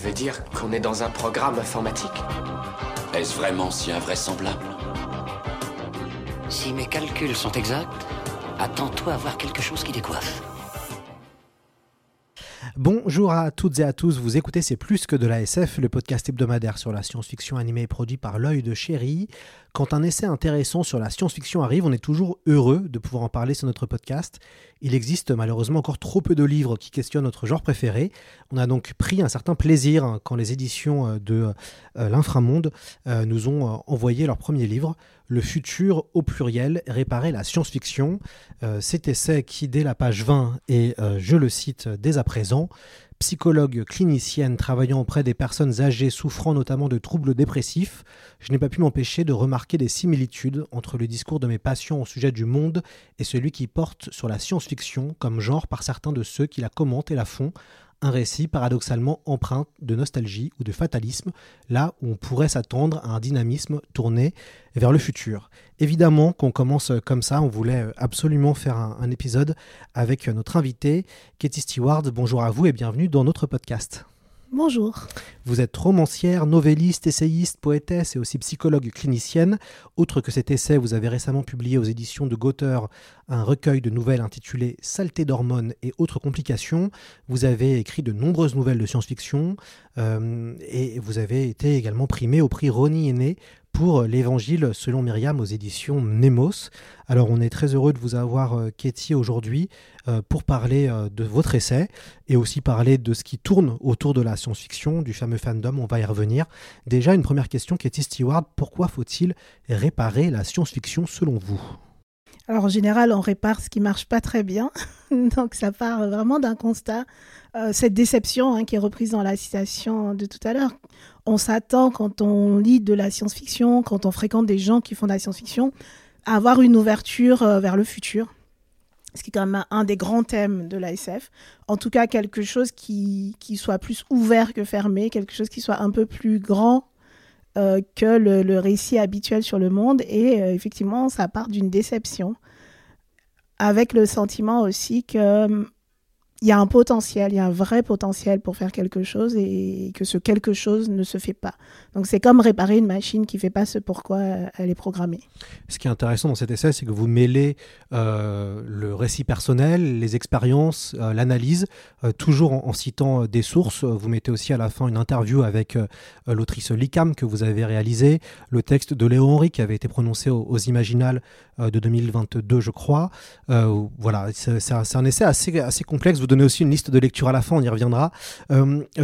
Tu veux dire qu'on est dans un programme informatique Est-ce vraiment si invraisemblable Si mes calculs sont exacts, attends-toi à voir quelque chose qui décoiffe. Bonjour à toutes et à tous, vous écoutez C'est plus que de la SF, le podcast hebdomadaire sur la science-fiction animée et produit par l'œil de chéri. Quand un essai intéressant sur la science-fiction arrive, on est toujours heureux de pouvoir en parler sur notre podcast. Il existe malheureusement encore trop peu de livres qui questionnent notre genre préféré. On a donc pris un certain plaisir hein, quand les éditions euh, de euh, l'Inframonde euh, nous ont envoyé leur premier livre, Le futur au pluriel, réparer la science-fiction. cet essai qui, dès la page 20, et je le cite dès à présent, psychologue clinicienne travaillant auprès des personnes âgées souffrant notamment de troubles dépressifs, je n'ai pas pu m'empêcher de remarquer des similitudes entre le discours de mes patients au sujet du monde et celui qui porte sur la science-fiction comme genre par certains de ceux qui la commentent et la font, un récit paradoxalement empreint de nostalgie ou de fatalisme, là où on pourrait s'attendre à un dynamisme tourné vers le futur. Évidemment qu'on commence comme ça, on voulait absolument faire un, épisode avec notre invité, Katie Stewart. Bonjour à vous et bienvenue dans notre podcast. Bonjour. Vous êtes romancière, novelliste, essayiste, poétesse et aussi psychologue clinicienne. Outre que cet essai, vous avez récemment publié aux éditions de Gauteur un recueil de nouvelles intitulé Saleté d'hormones et autres complications. Vous avez écrit de nombreuses nouvelles de science-fiction euh, et vous avez été également primé au prix Ronnie Aîné pour l'Évangile selon Myriam aux éditions Nemos. Alors on est très heureux de vous avoir, euh, Katie, aujourd'hui euh, pour parler euh, de votre essai et aussi parler de ce qui tourne autour de la science-fiction, du fameux fandom, on va y revenir. Déjà, une première question, Katie Stewart, pourquoi faut-il réparer la science-fiction selon vous? Alors en général, on répare ce qui marche pas très bien. Donc ça part vraiment d'un constat. cette déception hein, qui est reprise dans la citation de tout à l'heure, on s'attend quand on lit de la science-fiction, quand on fréquente des gens qui font de la science-fiction, à avoir une ouverture euh, vers le futur. Ce qui est quand même un des grands thèmes de l'ASF. En tout cas, quelque chose qui, soit plus ouvert que fermé, quelque chose qui soit un peu plus grand euh, que le, récit habituel sur le monde. Et euh, effectivement, ça part d'une déception. Avec le sentiment aussi que il y a un potentiel, il y a un vrai potentiel pour faire quelque chose et que ce quelque chose ne se fait pas. Donc c'est comme réparer une machine qui ne fait pas ce pourquoi elle est programmée. Ce qui est intéressant dans cet essai, c'est que vous mêlez euh, le récit personnel, les expériences, euh, l'analyse, euh, toujours en, citant des sources. Vous mettez aussi à la fin une interview avec l'autrice Licam que vous avez réalisée, le texte de Léo Henry qui avait été prononcé aux, Imaginales de 2022, je crois. voilà, c'est un, essai assez, complexe. Donnez aussi une liste de lecture à la fin, on y reviendra.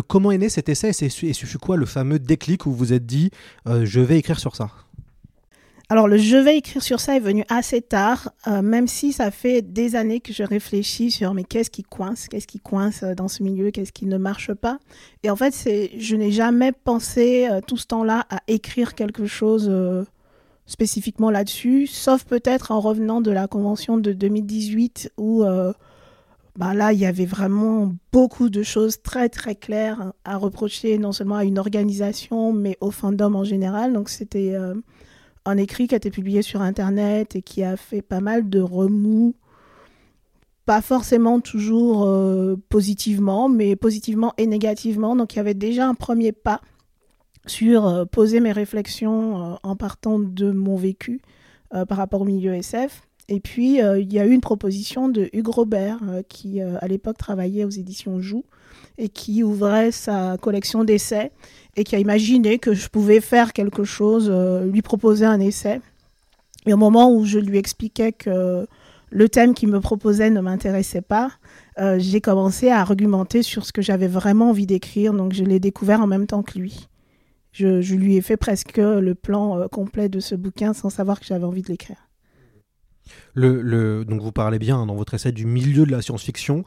comment est né cet essai? Et, ce fut quoi le fameux déclic où vous êtes dit euh, je vais écrire sur ça? Alors le je vais écrire sur ça est venu assez tard, euh, même si ça fait des années que je réfléchis sur mais qu'est-ce qui coince, qu'est-ce qui coince euh, dans ce milieu, qu'est-ce qui ne marche pas? Et en fait, c'est, je n'ai jamais pensé tout ce temps-là à écrire quelque chose spécifiquement là-dessus, sauf peut-être en revenant de la convention de 2018 où bah là, il y avait vraiment beaucoup de choses très très claires à reprocher non seulement à une organisation, mais au fandom en général. Donc c'était euh, un écrit qui a été publié sur Internet et qui a fait pas mal de remous, pas forcément toujours euh, positivement, mais positivement et négativement. Donc il y avait déjà un premier pas sur euh, poser mes réflexions en partant de mon vécu par rapport au milieu SF. Et puis, euh, il y a eu une proposition de Hugues Robert, euh, qui euh, à l'époque travaillait aux éditions Joux, et qui ouvrait sa collection d'essais, et qui a imaginé que je pouvais faire quelque chose, lui proposer un essai. Et au moment où je lui expliquais que le thème qu'il me proposait ne m'intéressait pas, j'ai commencé à argumenter sur ce que j'avais vraiment envie d'écrire, donc je l'ai découvert en même temps que lui. Je, je lui ai fait presque le plan complet de ce bouquin sans savoir que j'avais envie de l'écrire. Le, donc vous parlez bien dans votre essai du milieu de la science-fiction.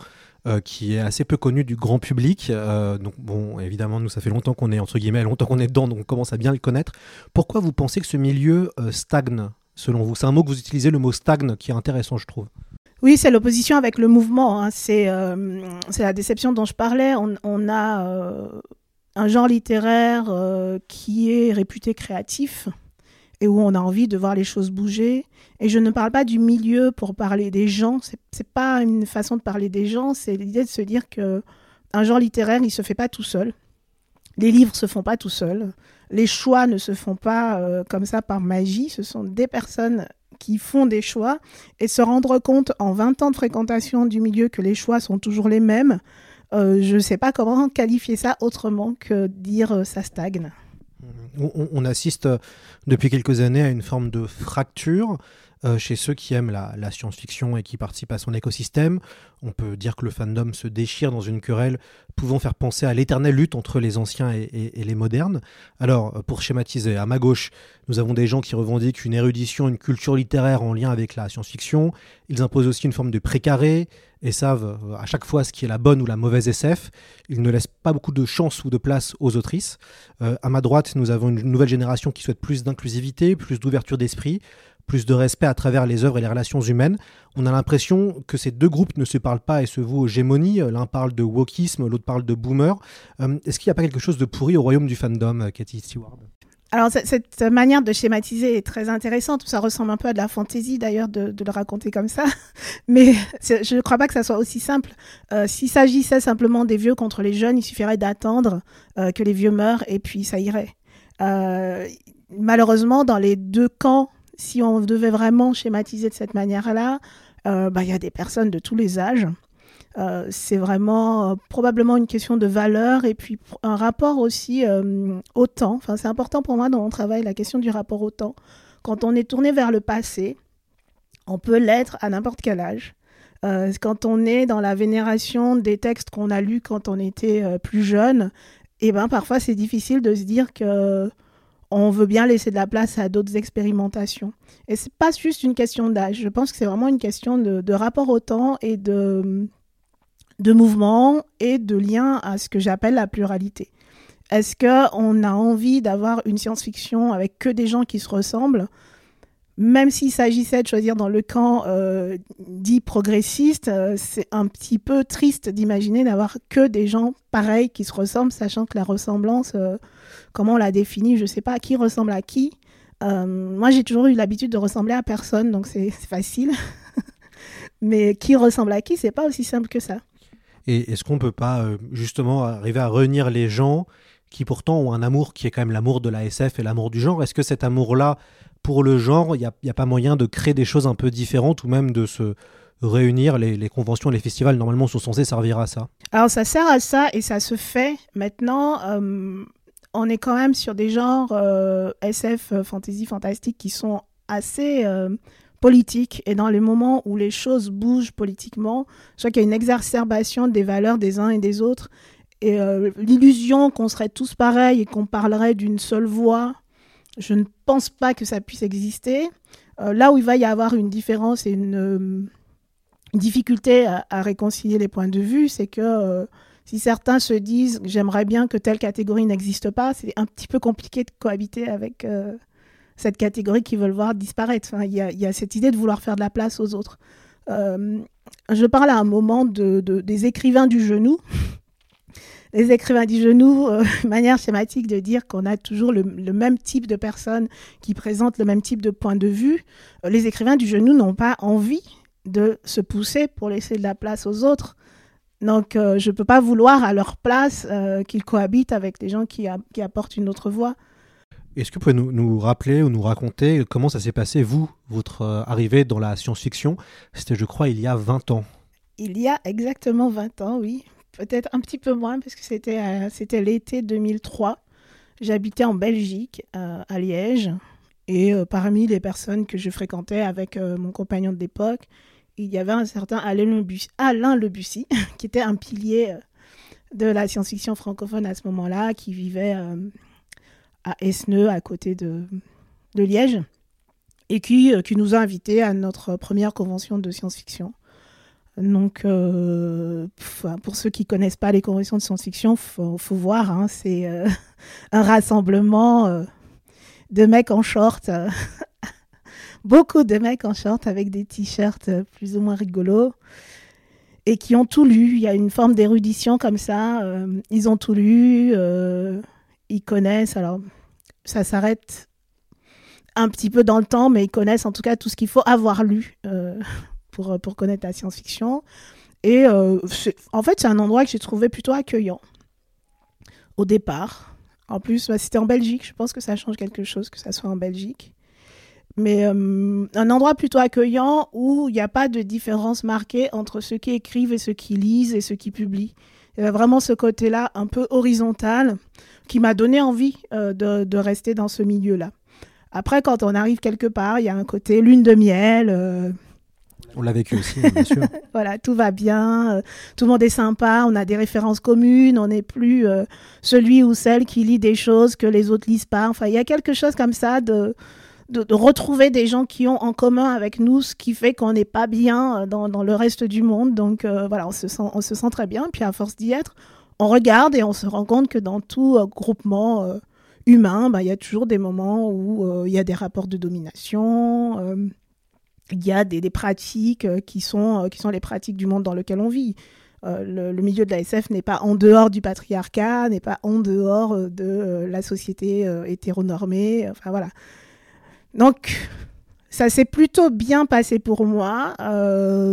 euh, qui est assez peu connu du grand public. Euh, donc bon, évidemment, nous, ça fait longtemps qu'on est, entre guillemets, longtemps qu'on est dedans, donc on commence à bien le connaître. Pourquoi vous pensez que ce milieu euh, stagne, selon vous? C'est un mot que vous utilisez, le mot stagne, qui est intéressant, je trouve. Oui, c'est l'opposition avec le mouvement. hein. C'est la déception dont je parlais. On, a un genre littéraire qui est réputé créatif et où on a envie de voir les choses bouger. Et je ne parle pas du milieu pour parler des gens. C'est c'est pas une façon de parler des gens. C'est l'idée de se dire que un genre littéraire, il se fait pas tout seul. Les livres se font pas tout seuls. Les choix ne se font pas euh, comme ça par magie. Ce sont des personnes qui font des choix et se rendre compte en 20 ans de fréquentation du milieu que les choix sont toujours les mêmes, euh, je ne sais pas comment qualifier ça autrement que dire euh, ça stagne. On, assiste euh, depuis quelques années à une forme de fracture euh, chez ceux qui aiment la, science-fiction et qui participent à son écosystème. On peut dire que le fandom se déchire dans une querelle pouvant faire penser à l'éternelle lutte entre les anciens et, les modernes. Alors, euh, pour schématiser, à ma gauche, nous avons des gens qui revendiquent une érudition, une culture littéraire en lien avec la science-fiction. Ils imposent aussi une forme de précaré et savent euh, à chaque fois ce qui est la bonne ou la mauvaise SF. Ils ne laissent pas beaucoup de chance ou de place aux autrices. À ma droite, nous avons une nouvelle génération qui souhaite plus d'inclusivité, plus d'ouverture d'esprit, plus de respect à travers les œuvres et les relations humaines. On a l'impression que ces deux groupes ne se parlent pas et se vouent aux gémonies. L'un parle de wokisme, l'autre parle de boomer. Euh, Est-ce qu'il n'y a pas quelque chose de pourri au royaume du fandom, euh, Cathy Stewart? Alors, cette manière de schématiser est très intéressante. Ça ressemble un peu à de la fantaisie, d'ailleurs, de, le raconter comme ça. Mais je ne crois pas que ça soit aussi simple. Euh, S'il s'agissait simplement des vieux contre les jeunes, il suffirait d'attendre euh, que les vieux meurent et puis ça irait. Euh, malheureusement, dans les deux camps, si on devait vraiment schématiser de cette manière-là, euh, bah, il y a des personnes de tous les âges. Euh, c'est vraiment euh, probablement une question de valeur et puis un rapport aussi au temps. Enfin, c'est important pour moi dans mon travail, la question du rapport au temps. Quand on est tourné vers le passé, on peut l'être à n'importe quel âge. Quand on est dans la vénération des textes qu'on a lus quand on était plus jeune, et ben parfois c'est difficile de se dire que on veut bien laisser de la place à d'autres expérimentations. Et c'est pas juste une question d'âge. Je pense que c'est vraiment une question de, rapport au temps et de, de mouvement et de lien à ce que j'appelle la pluralité. Est-ce qu'on a envie d'avoir une science-fiction avec que des gens qui se ressemblent? Même s'il s'agissait de choisir dans le camp euh, dit progressiste, euh, c'est un petit peu triste d'imaginer d'avoir que des gens pareils qui se ressemblent, sachant que la ressemblance, euh, comment on la définit, je ne sais pas qui ressemble à qui. Moi, j'ai toujours eu l'habitude de ressembler à personne, donc c'est facile. Mais qui ressemble à qui, c'est pas aussi simple que ça. Et est-ce qu'on peut pas justement arriver à réunir les gens qui pourtant ont un amour qui est quand même l'amour de la SF et l'amour du genre? Est-ce que cet amour-là, pour le genre, il n'y a, pas moyen de créer des choses un peu différentes ou même de se réunir les, conventions, les festivals normalement sont censés servir à ça Alors ça sert à ça et ça se fait. Maintenant, euh, on est quand même sur des genres euh, SF, euh, fantasy, fantastique qui sont assez politiques. Et dans les moments où les choses bougent politiquement, crois qu'il y a une exacerbation des valeurs des uns et des autres. Et l'illusion qu'on serait tous pareils et qu'on parlerait d'une seule voix, je ne pense pas que ça puisse exister. Euh, là où il va y avoir une différence et une euh, difficulté à, réconcilier les points de vue, c'est que euh, si certains se disent j'aimerais bien que telle catégorie n'existe pas, c'est un petit peu compliqué de cohabiter avec cette catégorie qu'ils veulent voir disparaître. Enfin, Il y, a, il y a cette idée de vouloir faire de la place aux autres. Je parle à un moment de- des écrivains du genou. Les écrivains du genou, euh, manière schématique de dire qu'on a toujours le, le même type de personnes qui présentent le même type de point de vue. Euh, les écrivains du genou n'ont pas envie de se pousser pour laisser de la place aux autres. Donc, euh, je ne peux pas vouloir à leur place euh, qu'ils cohabitent avec des gens qui, a- qui apportent une autre voix. Est-ce que vous pouvez nous, nous rappeler ou nous raconter comment ça s'est passé, vous, votre arrivée dans la science-fiction? C'était, je crois, il y a 20 ans. Il y a exactement 20 ans, oui. Peut-être un petit peu moins, parce que c'était euh, l'été 2003. J'habitais en Belgique, euh, à Liège. Et euh, parmi les personnes que je fréquentais avec mon compagnon de l'époque, il y avait un certain Alain Lebussy, qui était un pilier de la science-fiction francophone à ce moment-là, qui vivait à Esneux, à côté de, Liège, et qui nous a invités à notre première convention de science-fiction. Donc, euh, pff, pour ceux qui connaissent pas les conventions de science-fiction, faut, faut voir. hein, c'est euh, un rassemblement euh, de mecs en short, beaucoup de mecs en short avec des t-shirts plus ou moins rigolos et qui ont tout lu. Il y a une forme d'érudition comme ça. ils ont tout lu, ils connaissent. Alors, ça s'arrête un petit peu dans le temps, mais ils connaissent en tout cas tout ce qu'il faut avoir lu pour, pour connaître la science-fiction. Et euh, en fait, c'est un endroit que j'ai trouvé plutôt accueillant au départ. En plus, bah, c'était en Belgique. Je pense que ça change quelque chose que ça soit en Belgique. Mais euh, un endroit plutôt accueillant où il n'y a pas de différence marquée entre ceux qui écrivent et ceux qui lisent et ceux qui publient. Il y avait vraiment ce côté-là un peu horizontal qui m'a donné envie euh, de, de rester dans ce milieu-là. Après, quand on arrive quelque part, il y a un côté lune de miel. euh, On l'a vécu aussi, bien sûr. voilà, tout va bien, euh, tout le monde est sympa, on a des références communes, on n'est plus euh, celui ou celle qui lit des choses que les autres lisent pas. Enfin, il y a quelque chose comme ça de, retrouver des gens qui ont en commun avec nous, ce qui fait qu'on n'est pas bien euh, dans, le reste du monde. Donc voilà, on se, sent, très bien. Puis à force d'y être, on regarde et on se rend compte que dans tout groupement humain, bah, il y a toujours des moments où il y a des rapports de domination. Il y a des, pratiques euh, qui sont, euh, qui sont les pratiques du monde dans lequel on vit. Euh, le, milieu de la SF n'est pas en dehors du patriarcat, n'est pas en dehors de la société hétéronormée. Enfin voilà. Donc, ça s'est plutôt bien passé pour moi,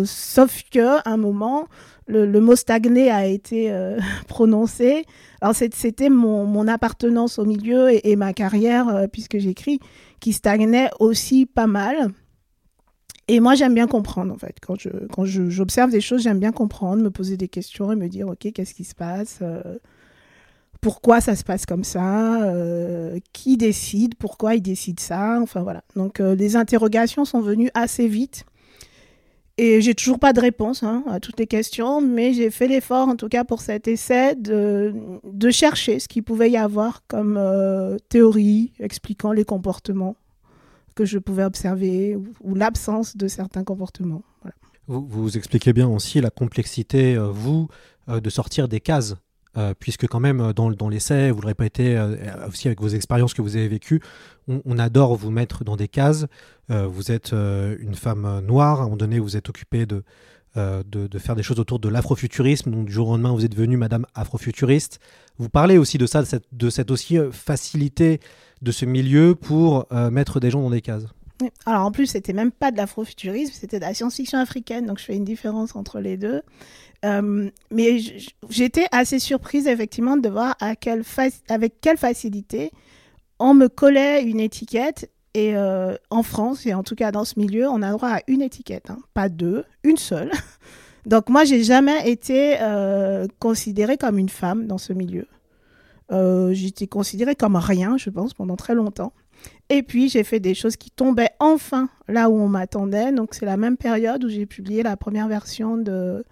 sauf que un moment, le, mot stagné a été prononcé. Alors c'était mon, appartenance au milieu et, ma carrière, puisque j'écris, qui stagnait aussi pas mal. Et moi, j'aime bien comprendre, en fait. Quand je, quand j'observe des choses, j'aime bien comprendre, me poser des questions et me dire, OK, qu'est-ce qui se passe Euh, Pourquoi ça se passe comme ça Euh, Qui décide Pourquoi il décide ça Enfin, voilà. Donc, euh, les interrogations sont venues assez vite. Et j'ai toujours pas de réponse hein, à toutes les questions, mais j'ai fait l'effort, en tout cas pour cet essai, de, de chercher ce qu'il pouvait y avoir comme théorie expliquant les comportements que je pouvais observer ou, l'absence de certains comportements. Vous, vous expliquez bien aussi la complexité, euh, vous, euh, de sortir des cases. euh, puisque quand même, dans, dans l'essai, vous le répétez aussi avec vos expériences que vous avez vécues, on, adore vous mettre dans des cases. Vous êtes une femme noire, à un moment donné, vous êtes occupée de, de, faire des choses autour de l'afrofuturisme, donc du jour au lendemain, vous êtes devenue Madame Afrofuturiste. Vous parlez aussi de ça, de cette, de cette aussi facilité de ce milieu pour euh, mettre des gens dans des cases. Alors en plus, c'était même pas de l'afrofuturisme, c'était de la science-fiction africaine, donc je fais une différence entre les deux. Euh, mais j'étais assez surprise effectivement de voir avec quelle facilité on me collait une étiquette. Et euh, en France, et en tout cas dans ce milieu, on a droit à une étiquette, hein, pas deux, une seule. Donc moi, j'ai jamais été considérée comme une femme dans ce milieu. Euh, J'étais considérée comme rien, je pense, pendant très longtemps. Et puis, j'ai fait des choses qui tombaient enfin là où on m'attendait. Donc, c'est la même période où j'ai publié la première version de,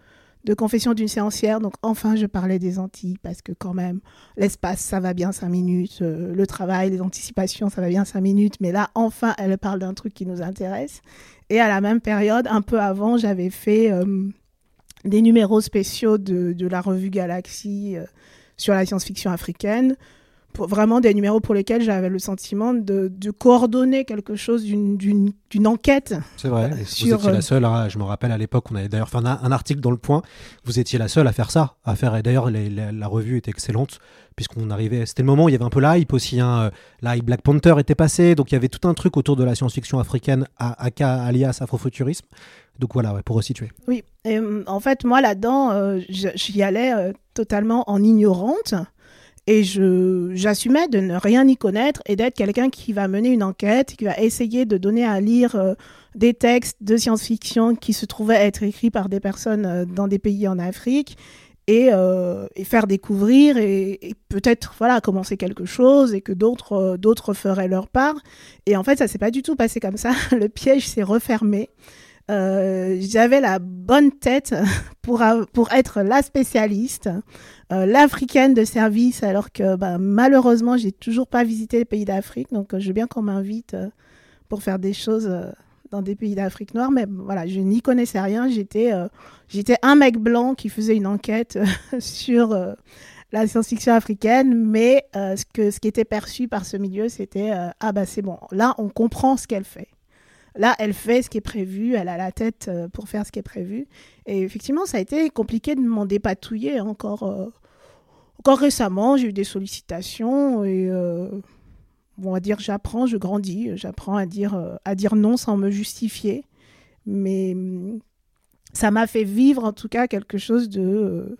de Confession d'une séancière. Donc, enfin, je parlais des Antilles parce que, quand même, l'espace, ça va bien cinq minutes. euh, le travail, les anticipations, ça va bien cinq minutes. Mais là, enfin, elle parle d'un truc qui nous intéresse. Et à la même période, un peu avant, j'avais fait euh, des numéros spéciaux de, la revue Galaxy sur la science-fiction africaine pour vraiment des numéros pour lesquels j'avais le sentiment de, de coordonner quelque chose d'une- enquête. C'est vrai. Euh, sur, vous étiez euh, la seule. hein, je me rappelle à l'époque, on avait d'ailleurs fait un, un article dans le Point. Vous étiez la seule à faire ça, à faire. Et d'ailleurs, la, revue était excellente puisqu'on arrivait. C'était le moment où il y avait un peu l'hype aussi. Hein, l'hype Black Panther était passé, donc il y avait tout un truc autour de la science-fiction africaine, à, alias afrofuturisme. Donc voilà, pour resituer. Oui, euh, en fait, moi là-dedans, euh, j'y allais euh, totalement en ignorante. Et j'assumais de ne rien y connaître et d'être quelqu'un qui va mener une enquête, qui va essayer de donner à lire euh, des textes de science-fiction qui se trouvaient être écrits par des personnes dans des pays en Afrique et, faire découvrir et, peut-être voilà commencer quelque chose et que d'autres d'autres feraient leur part. Et en fait, ça s'est pas du tout passé comme ça. Le piège s'est refermé. Euh, j'avais la bonne tête pour, pour être la spécialiste, euh, l'africaine de service, alors que bah, malheureusement, j'ai toujours pas visité les pays d'Afrique. Donc, euh, je veux bien qu'on m'invite pour faire des choses dans des pays d'Afrique noire, mais voilà, je n'y connaissais rien. J'étais un mec blanc qui faisait une enquête sur la science-fiction africaine, mais ce, que, ce qui était perçu par ce milieu, c'était ah bah c'est bon, là on comprend ce qu'elle fait. Là, elle fait ce qui est prévu, elle a la tête pour faire ce qui est prévu. Et effectivement, ça a été compliqué de m'en dépatouiller encore, encore récemment. J'ai eu des sollicitations et on va dire j'apprends, je grandis, j'apprends à dire, euh, non sans me justifier. Mais mm, ça m'a fait vivre en tout cas quelque chose de euh,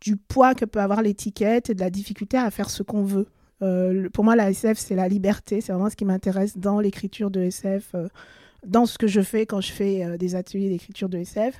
du poids que peut avoir l'étiquette et de la difficulté à faire ce qu'on veut. Euh, pour moi, la SF, c'est la liberté. C'est vraiment ce qui m'intéresse dans l'écriture de SF, dans ce que je fais quand je fais des ateliers d'écriture de SF.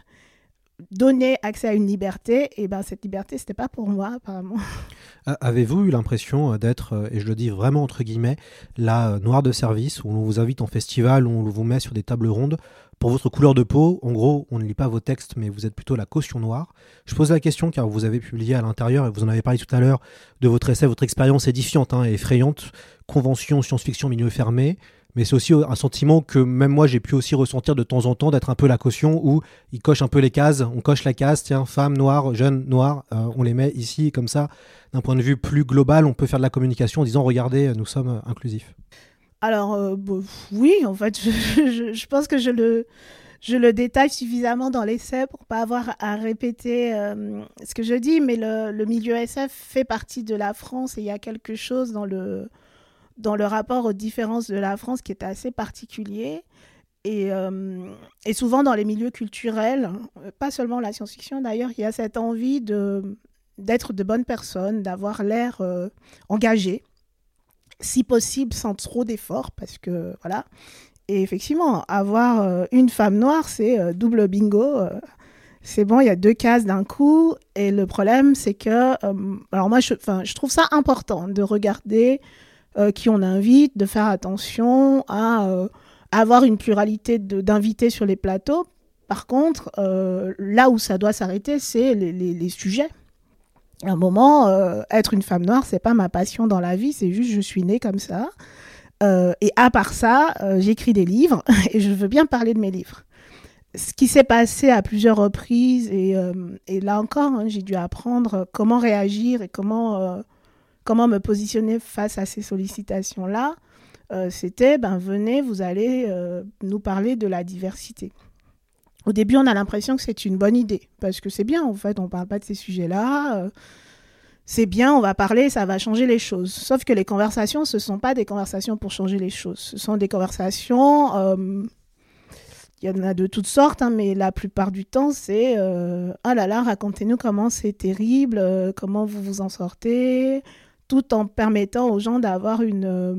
Donner accès à une liberté, et ben cette liberté, c'était pas pour moi apparemment. Avez-vous eu l'impression euh, d'être, euh, et je le dis vraiment entre guillemets, la euh, noire de service, où on vous invite en festival, où on vous met sur des tables rondes pour votre couleur de peau En gros, on ne lit pas vos textes, mais vous êtes plutôt la caution noire. Je pose la question car vous avez publié à l'intérieur, et vous en avez parlé tout à l'heure, de votre essai, votre expérience édifiante hein, et effrayante, convention science-fiction milieu fermé mais c'est aussi un sentiment que même moi j'ai pu aussi ressentir de temps en temps d'être un peu la caution où il coche un peu les cases, on coche la case, tiens, femme noire, jeune noire, euh, on les met ici comme ça. D'un point de vue plus global, on peut faire de la communication en disant regardez, nous sommes inclusifs. Alors euh, oui, en fait, je, pense que je le, détaille suffisamment dans l'essai pour pas avoir à répéter euh, ce que je dis, mais le, milieu SF fait partie de la France et il y a quelque chose dans le rapport aux différences de la France qui est assez particulier. Et, euh, et, souvent dans les milieux culturels, pas seulement la science-fiction d'ailleurs, il y a cette envie d'être de bonnes personnes, d'avoir l'air engagé, si possible sans trop d'efforts, parce que voilà. Et effectivement, avoir euh, une femme noire, c'est double bingo. c'est bon, il y a deux cases d'un coup. Et le problème, c'est que, alors moi, je, je trouve ça important de regarder euh, qui on invite, de faire attention à euh, avoir une pluralité d'invités sur les plateaux. Par contre, euh, là où ça doit s'arrêter, c'est les, sujets. À un moment, être une femme noire, c'est pas ma passion dans la vie, c'est juste je suis née comme ça. et à part ça, j'écris des livres et je veux bien parler de mes livres ce qui s'est passé à plusieurs reprises, et, là encore, hein, j'ai dû apprendre comment réagir et comment comment me positionner face à ces sollicitations-là, euh, c'était, ben venez, vous allez euh, nous parler de la diversité. Au début, on a l'impression que c'est une bonne idée, parce que c'est bien, en fait, on ne parle pas de ces sujets-là. Euh, c'est bien, on va parler, ça va changer les choses. Sauf que les conversations, ce ne sont pas des conversations pour changer les choses. Ce sont des conversations il y en a de toutes sortes, hein, mais la plupart du temps, c'est euh, Ah là là, racontez-nous comment c'est terrible, comment vous vous en sortez, tout en permettant aux gens d'avoir une euh,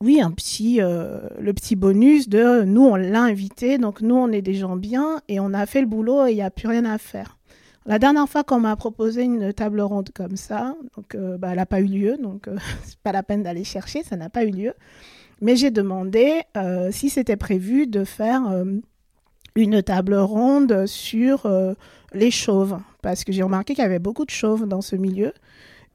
oui, un petit, euh, le petit bonus de nous, on l'a invité, donc nous, on est des gens bien et on a fait le boulot et il n'y a plus rien à faire. La dernière fois qu'on m'a proposé une table ronde comme ça, donc euh, bah, elle n'a pas eu lieu, donc c'est pas la peine d'aller chercher, ça n'a pas eu lieu. Mais j'ai demandé si c'était prévu de faire une table ronde sur les chauves, parce que j'ai remarqué qu'il y avait beaucoup de chauves dans ce milieu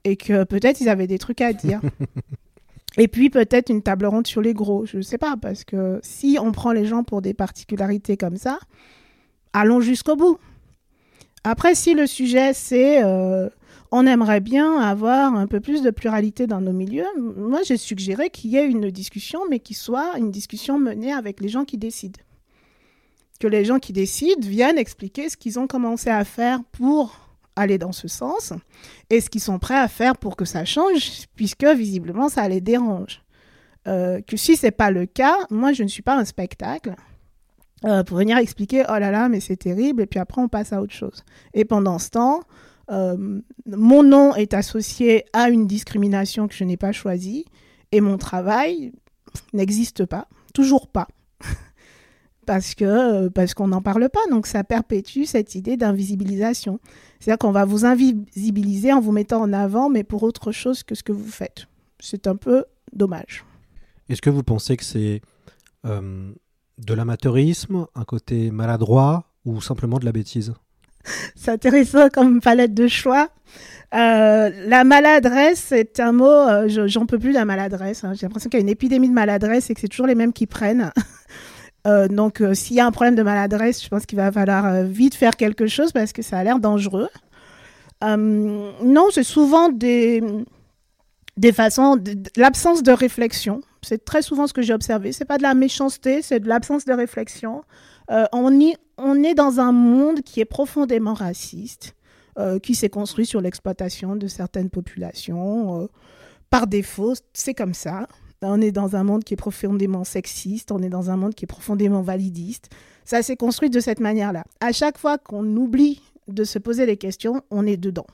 et que peut-être ils avaient des trucs à dire. et puis peut-être une table ronde sur les gros, je ne sais pas, parce que si on prend les gens pour des particularités comme ça, allons jusqu'au bout. Après, si le sujet c'est euh, on aimerait bien avoir un peu plus de pluralité dans nos milieux, moi j'ai suggéré qu'il y ait une discussion, mais qui soit une discussion menée avec les gens qui décident. Que les gens qui décident viennent expliquer ce qu'ils ont commencé à faire pour aller dans ce sens et ce qu'ils sont prêts à faire pour que ça change, puisque visiblement ça les dérange. Euh, que si c'est pas le cas, moi je ne suis pas un spectacle euh, pour venir expliquer oh là là mais c'est terrible et puis après on passe à autre chose. Et pendant ce temps, euh, mon nom est associé à une discrimination que je n'ai pas choisie et mon travail n'existe pas, toujours pas parce que euh, parce qu'on n'en parle pas. Donc ça perpétue cette idée d'invisibilisation. C'est-à-dire qu'on va vous invisibiliser en vous mettant en avant, mais pour autre chose que ce que vous faites. C'est un peu dommage. Est-ce que vous pensez que c'est euh, de l'amateurisme, un côté maladroit ou simplement de la bêtise? C'est intéressant comme palette de choix. Euh, la maladresse, c'est un mot, euh, je- j'en peux plus de la maladresse. hein. J'ai l'impression qu'il y a une épidémie de maladresse et que c'est toujours les mêmes qui prennent. Euh, donc, euh, s'il y a un problème de maladresse, je pense qu'il va falloir euh, vite faire quelque chose parce que ça a l'air dangereux. Non, c'est souvent des, des façons, l'absence de réflexion. C'est très souvent ce que j'ai observé. C'est pas de la méchanceté, c'est de l'absence de réflexion. On, y- on est dans un monde qui est profondément raciste, qui s'est construit sur l'exploitation de certaines populations. par défaut, c'est comme ça. On est dans un monde qui est profondément sexiste, on est dans un monde qui est profondément validiste. Ça s'est construit de cette manière-là. À chaque fois qu'on oublie de se poser les questions, on est dedans.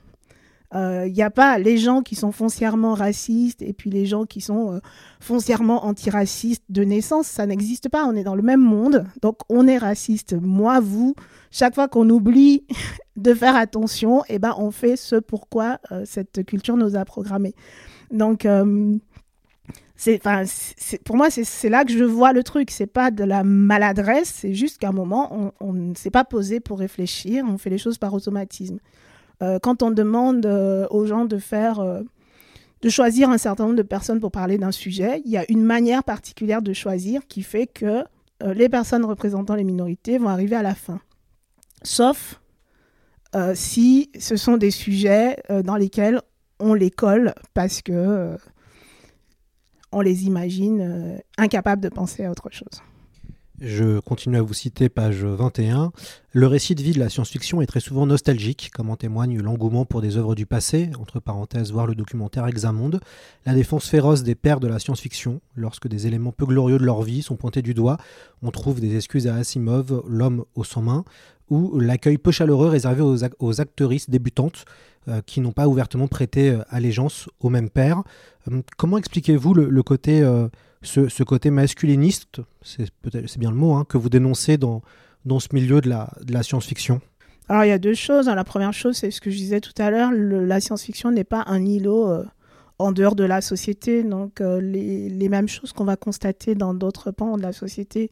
Il n'y a pas les gens qui sont foncièrement racistes et puis les gens qui sont euh, foncièrement antiracistes de naissance. Ça n'existe pas. On est dans le même monde. Donc on est raciste. Moi, vous, chaque fois qu'on oublie de faire attention, eh ben, on fait ce pourquoi euh, cette culture nous a programmés. Donc, euh, pour moi, c'est, là que je vois le truc. C'est pas de la maladresse, c'est juste qu'à un moment, on, ne s'est pas posé pour réfléchir, on fait les choses par automatisme. Euh, quand on demande euh, aux gens de faire, euh, de choisir un certain nombre de personnes pour parler d'un sujet, il y a une manière particulière de choisir qui fait que les personnes représentant les minorités vont arriver à la fin. Sauf si ce sont des sujets dans lesquels on les colle parce que on les imagine euh, incapables de penser à autre chose. Je continue à vous citer page 21. Le récit de vie de la science-fiction est très souvent nostalgique, comme en témoigne l'engouement pour des œuvres du passé, entre parenthèses voir le documentaire Examonde, la défense féroce des pères de la science-fiction, lorsque des éléments peu glorieux de leur vie sont pointés du doigt, on trouve des excuses à Asimov, l'homme aux 100 mains, ou l'accueil peu chaleureux réservé aux, ac- aux actrices débutantes qui n'ont pas ouvertement prêté euh, allégeance au même père. Euh, comment expliquez-vous le, côté euh, ce, côté masculiniste, c'est peut-être bien le mot, hein, que vous dénoncez dans, dans ce milieu de la, de la science-fiction? Alors il y a deux choses. hein. La première chose, c'est ce que je disais tout à l'heure, la science-fiction n'est pas un îlot euh, en dehors de la société. Donc euh, les, les mêmes choses qu'on va constater dans d'autres pans de la société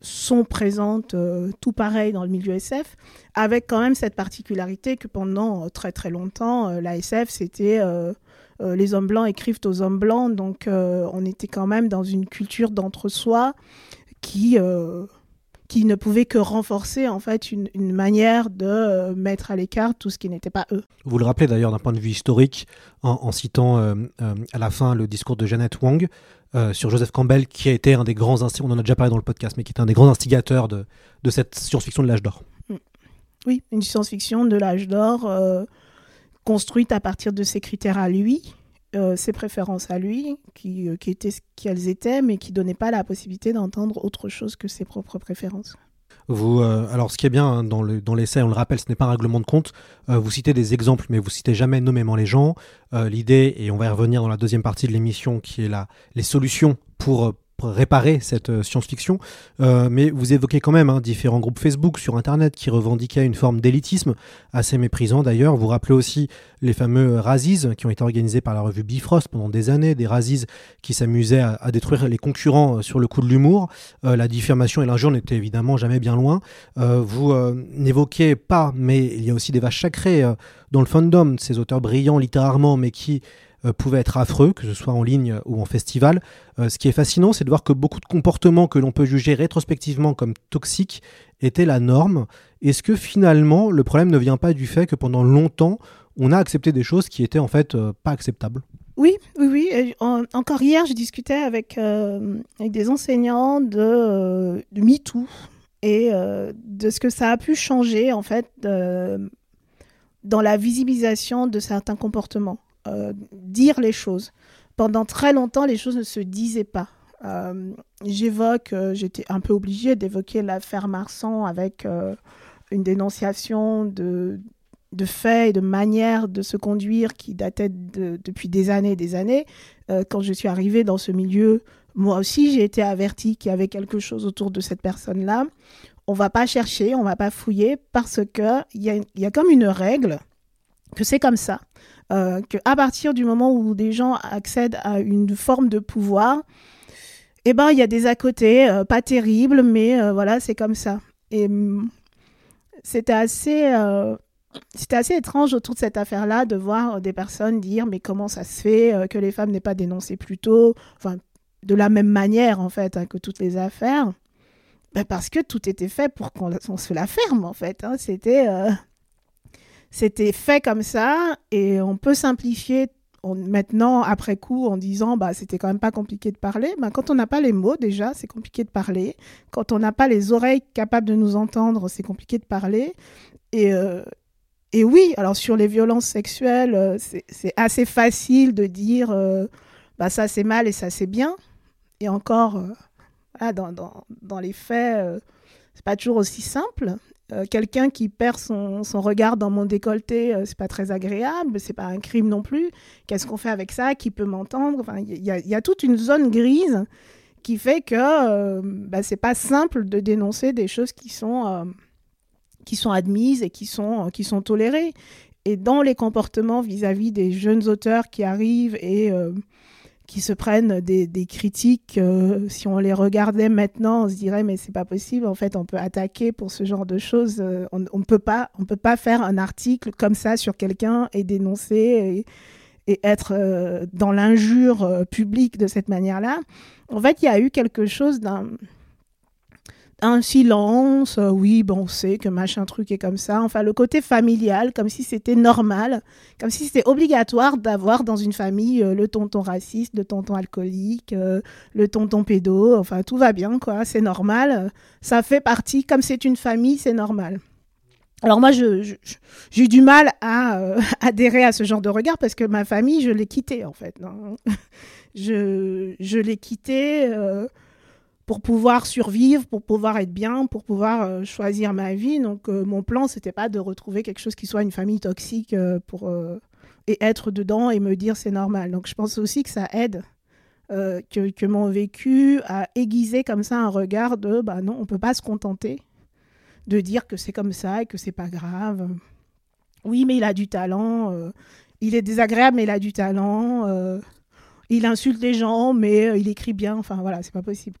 sont présentes euh, tout pareil dans le milieu SF, avec quand même cette particularité que pendant euh, très très longtemps, euh, la SF, c'était les hommes blancs écrivent aux hommes blancs, donc on était quand même dans une culture d'entre-soi qui, qui ne pouvait que renforcer en fait une, manière de mettre à l'écart tout ce qui n'était pas eux. Vous le rappelez d'ailleurs d'un point de vue historique, en, en citant à la fin le discours de Janet Wong euh, sur Joseph Campbell, qui a été un des grands, on en a déjà parlé dans le podcast, mais qui un des grands instigateurs de, de cette science-fiction de l'âge d'or. Oui, une science-fiction de l'âge d'or euh, construite à partir de ses critères à lui, euh, ses préférences à lui, qui, qui étaient ce qu'elles étaient, mais qui ne donnaient pas la possibilité d'entendre autre chose que ses propres préférences. Euh, alors, ce qui est bien hein, dans le- dans l'essai, on le rappelle, ce n'est pas un règlement de compte. Euh, vous citez des exemples, mais vous citez jamais nommément les gens. Euh, L'idée, et on va y revenir dans la deuxième partie de l'émission, qui est la, les solutions pour réparer cette euh, science-fiction. Euh, mais vous évoquez quand même hein, différents groupes Facebook sur Internet qui revendiquaient une forme d'élitisme, assez méprisant d'ailleurs. Vous rappelez aussi les fameux Razzies qui ont été organisés par la revue Bifrost pendant des années, des Razzies qui s'amusaient à, détruire les concurrents euh, sur le coup de l'humour. La diffamation et l'injure n'étaient évidemment jamais bien loin. Vous n'évoquez pas, mais il y a aussi des vaches sacrées dans le fandom, ces auteurs brillants littérairement, mais qui pouvaient être affreux, que ce soit en ligne ou en festival. Euh, ce qui est fascinant, c'est de voir que beaucoup de comportements que l'on peut juger rétrospectivement comme toxiques étaient la norme. Est-ce que finalement, le problème ne vient pas du fait que pendant longtemps, on a accepté des choses qui étaient en fait euh, pas acceptables? Oui, oui, oui. Encore hier, je discutais avec, euh, des enseignants de, euh, MeToo et euh, de ce que ça a pu changer, en fait, euh, dans la visibilisation de certains comportements. Euh, dire les choses. Pendant très longtemps, les choses ne se disaient pas. Euh, J'évoque, euh, j'étais un peu obligée d'évoquer l'affaire Marsan avec une dénonciation de, faits et de manières de se conduire qui dataient de- depuis des années et des années. Quand je suis arrivée dans ce milieu, moi aussi, j'ai été avertie qu'il y avait quelque chose autour de cette personne-là. On va pas chercher, on va pas fouiller parce que il y y a comme une règle que c'est comme ça. Euh, que à partir du moment où des gens accèdent à une forme de pouvoir, eh ben il y a des à côté, euh, pas terribles, mais euh, voilà, c'est comme ça. Et hum, c'était assez c'était assez étrange autour de cette affaire-là de voir des personnes dire mais comment ça se fait que les femmes n'aient pas dénoncé plus tôt, enfin de la même manière en fait hein, que toutes les affaires, ben, parce que tout était fait pour qu'on se la ferme en fait. Hein. C'était c'était fait comme ça et on peut simplifier maintenant après coup en disant bah c'était quand même pas compliqué de parler. Ben, quand on n'a pas les mots déjà c'est compliqué de parler. Quand on n'a pas les oreilles capables de nous entendre c'est compliqué de parler. Et, euh, oui, alors sur les violences sexuelles, euh, c'est assez facile de dire euh, bah ça c'est mal et ça c'est bien. Et encore, dans, dans, les faits, c'est pas toujours aussi simple. Quelqu'un qui perd son, son, regard dans mon décolleté, c'est pas très agréable, c'est pas un crime non plus. Qu'est-ce qu'on fait avec ça? Qui peut m'entendre? Enfin, il y, a toute une zone grise qui fait que bah, c'est pas simple de dénoncer des choses qui sont qui sont admises et qui sont, qui sont tolérées. Et dans les comportements vis-à-vis des jeunes auteurs qui arrivent et euh, qui se prennent des, critiques, euh, si on les regardait maintenant, on se dirait mais c'est pas possible. En fait, on peut attaquer pour ce genre de choses. Euh, on ne peut pas, on peut pas faire un article comme ça sur quelqu'un et dénoncer et, et être dans l'injure publique de cette manière-là. En fait, il y a eu quelque chose d'un un silence, euh, oui, bon, on sait que machin truc est comme ça. Enfin, le côté familial, comme si c'était normal, comme si c'était obligatoire d'avoir dans une famille euh, le tonton raciste, le tonton alcoolique, euh, le tonton pédo. Enfin, tout va bien, quoi, c'est normal. Ça fait partie, comme c'est une famille, c'est normal. Alors moi, j'ai j'ai du mal à adhérer à ce genre de regard parce que ma famille, je l'ai quittée, en fait. Non je je l'ai quittée pour pouvoir survivre, pour pouvoir être bien, pour pouvoir euh, choisir ma vie. Donc euh, mon plan, c'était pas de retrouver quelque chose qui soit une famille toxique euh, pour et être dedans et me dire c'est normal. Donc je pense aussi que ça aide que, mon vécu a aiguisé comme ça un regard de bah non, on peut pas se contenter de dire que c'est comme ça et que c'est pas grave. Oui, mais il a du talent. il est désagréable, mais il a du talent. il insulte les gens, mais il écrit bien. Enfin voilà, c'est pas possible.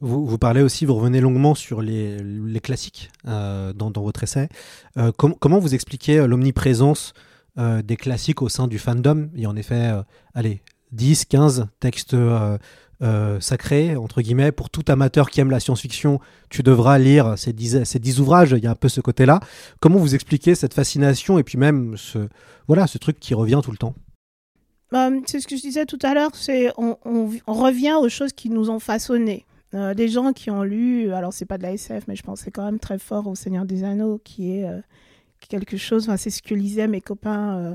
Vous, parlez aussi, vous revenez longuement sur les, classiques euh, dans, votre essai. Euh, com comment vous expliquez euh, l'omniprésence des classiques au sein du fandom? Il y a en effet, allez, 10, 15 textes sacrés, entre guillemets. Pour tout amateur qui aime la science-fiction, tu devras lire ces 10, ces 10 ouvrages. Il y a un peu ce côté-là. Comment vous expliquez cette fascination et puis même ce, voilà, ce truc qui revient tout le temps? C'est ce que je disais tout à l'heure, c'est on, revient aux choses qui nous ont façonnés. Euh, des gens qui ont lu, alors c'est pas de la SF, mais je pensais quand même très fort au Seigneur des Anneaux, qui est euh, quelque chose, enfin, c'est ce que lisaient mes copains euh,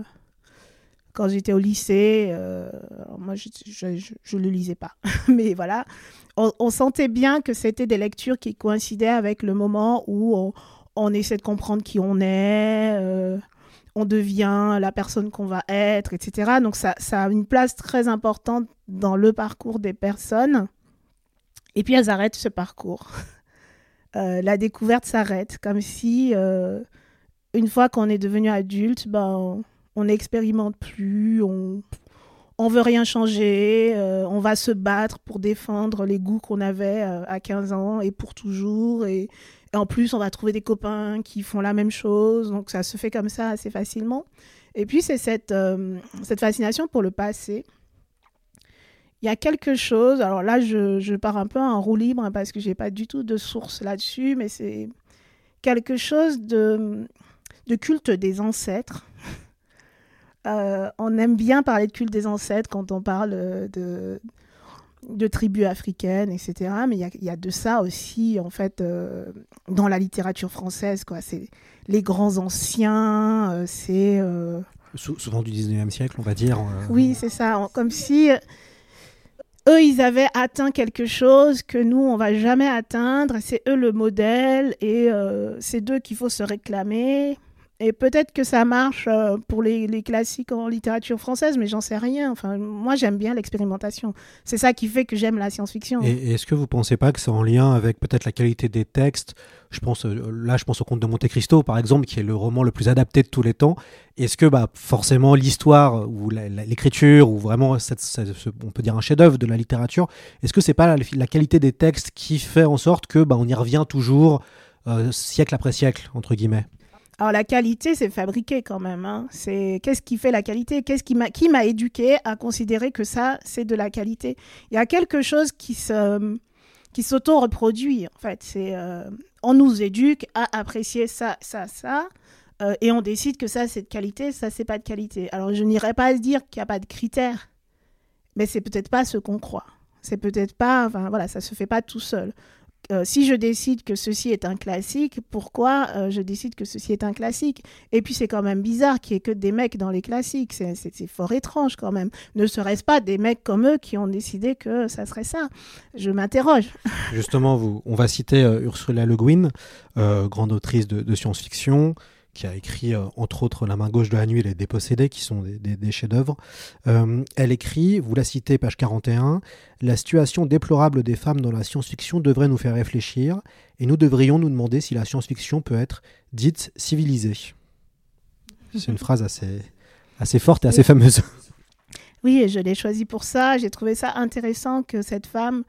quand j'étais au lycée. Euh, moi, je, je, le lisais pas, mais voilà. On, sentait bien que c'était des lectures qui coïncidaient avec le moment où on, essaie de comprendre qui on est, euh, on devient la personne qu'on va être, etc. Donc ça a une place très importante dans le parcours des personnes. Et puis elles arrêtent ce parcours. Euh, la découverte s'arrête, comme si euh, une fois qu'on est devenu adulte, ben, on n'expérimente plus, on on veut rien changer, euh, on va se battre pour défendre les goûts qu'on avait à 15 ans et pour toujours. Et, et, en plus, on va trouver des copains qui font la même chose, donc ça se fait comme ça assez facilement. Et puis, c'est cette, cette fascination pour le passé il y a quelque chose, alors là je, je, pars un peu en roue libre hein, parce que j'ai pas du tout de source là-dessus, mais c'est quelque chose de, de culte des ancêtres. Euh, on aime bien parler de culte des ancêtres quand on parle de, de tribus africaines, etc. Mais il y, y, a de ça aussi, en fait, euh, dans la littérature française. Quoi. C'est les grands anciens, euh, c'est... souvent du 19e siècle, on va dire. Oui, c'est ça. Comme si eux, ils avaient atteint quelque chose que nous, on va jamais atteindre. C'est eux le modèle et euh, c'est d'eux qu'il faut se réclamer. Et peut-être que ça marche euh, pour les, classiques en littérature française, mais j'en sais rien. Enfin, moi, j'aime bien l'expérimentation. C'est ça qui fait que j'aime la science-fiction. Et, est-ce que vous pensez pas que c'est en lien avec peut-être la qualité des textes? Je pense, euh, Là, je pense au Conte de Monte Cristo, par exemple, qui est le roman le plus adapté de tous les temps. Est-ce que bah, forcément l'histoire ou l'écriture, ou vraiment, on peut dire un chef-d'œuvre de la littérature, est-ce que c'est pas la, qualité des textes qui fait en sorte que bah, on y revient toujours euh, siècle après siècle, entre guillemets? Alors la qualité, c'est fabriqué quand même. hein. C'est qu'est-ce qui fait la qualité? Qu'est-ce qui m'a éduqué à considérer que ça c'est de la qualité? Il y a quelque chose qui se qui s'auto-reproduit en fait. C'est euh, on nous éduque à apprécier ça, ça, ça, euh, et on décide que ça c'est de qualité, ça c'est pas de qualité. Alors je n'irai pas dire qu'il n'y a pas de critères, mais c'est peut-être pas ce qu'on croit. C'est peut-être pas, enfin voilà, ça se fait pas tout seul. Euh, si je décide que ceci est un classique, pourquoi euh, je décide que ceci est un classique? Et puis c'est quand même bizarre qu'il n'y ait que des mecs dans les classiques. C'est- fort étrange quand même. Ne serait-ce pas des mecs comme eux qui ont décidé que ça serait ça? Je m'interroge. Justement, vous, on va citer euh, Ursula Le Guin, grande autrice de science-fiction, qui a écrit euh, entre autres La main gauche de la nuit et Les dépossédés, qui sont des, des- des chefs-d'œuvre. Euh, elle écrit, vous la citez, page 41, La situation déplorable des femmes dans la science-fiction devrait nous faire réfléchir, et nous devrions nous demander si la science-fiction peut être dite civilisée. C'est une phrase assez, assez forte et assez fameuse. Oui, et je l'ai choisi pour ça. J'ai trouvé ça intéressant que cette femme,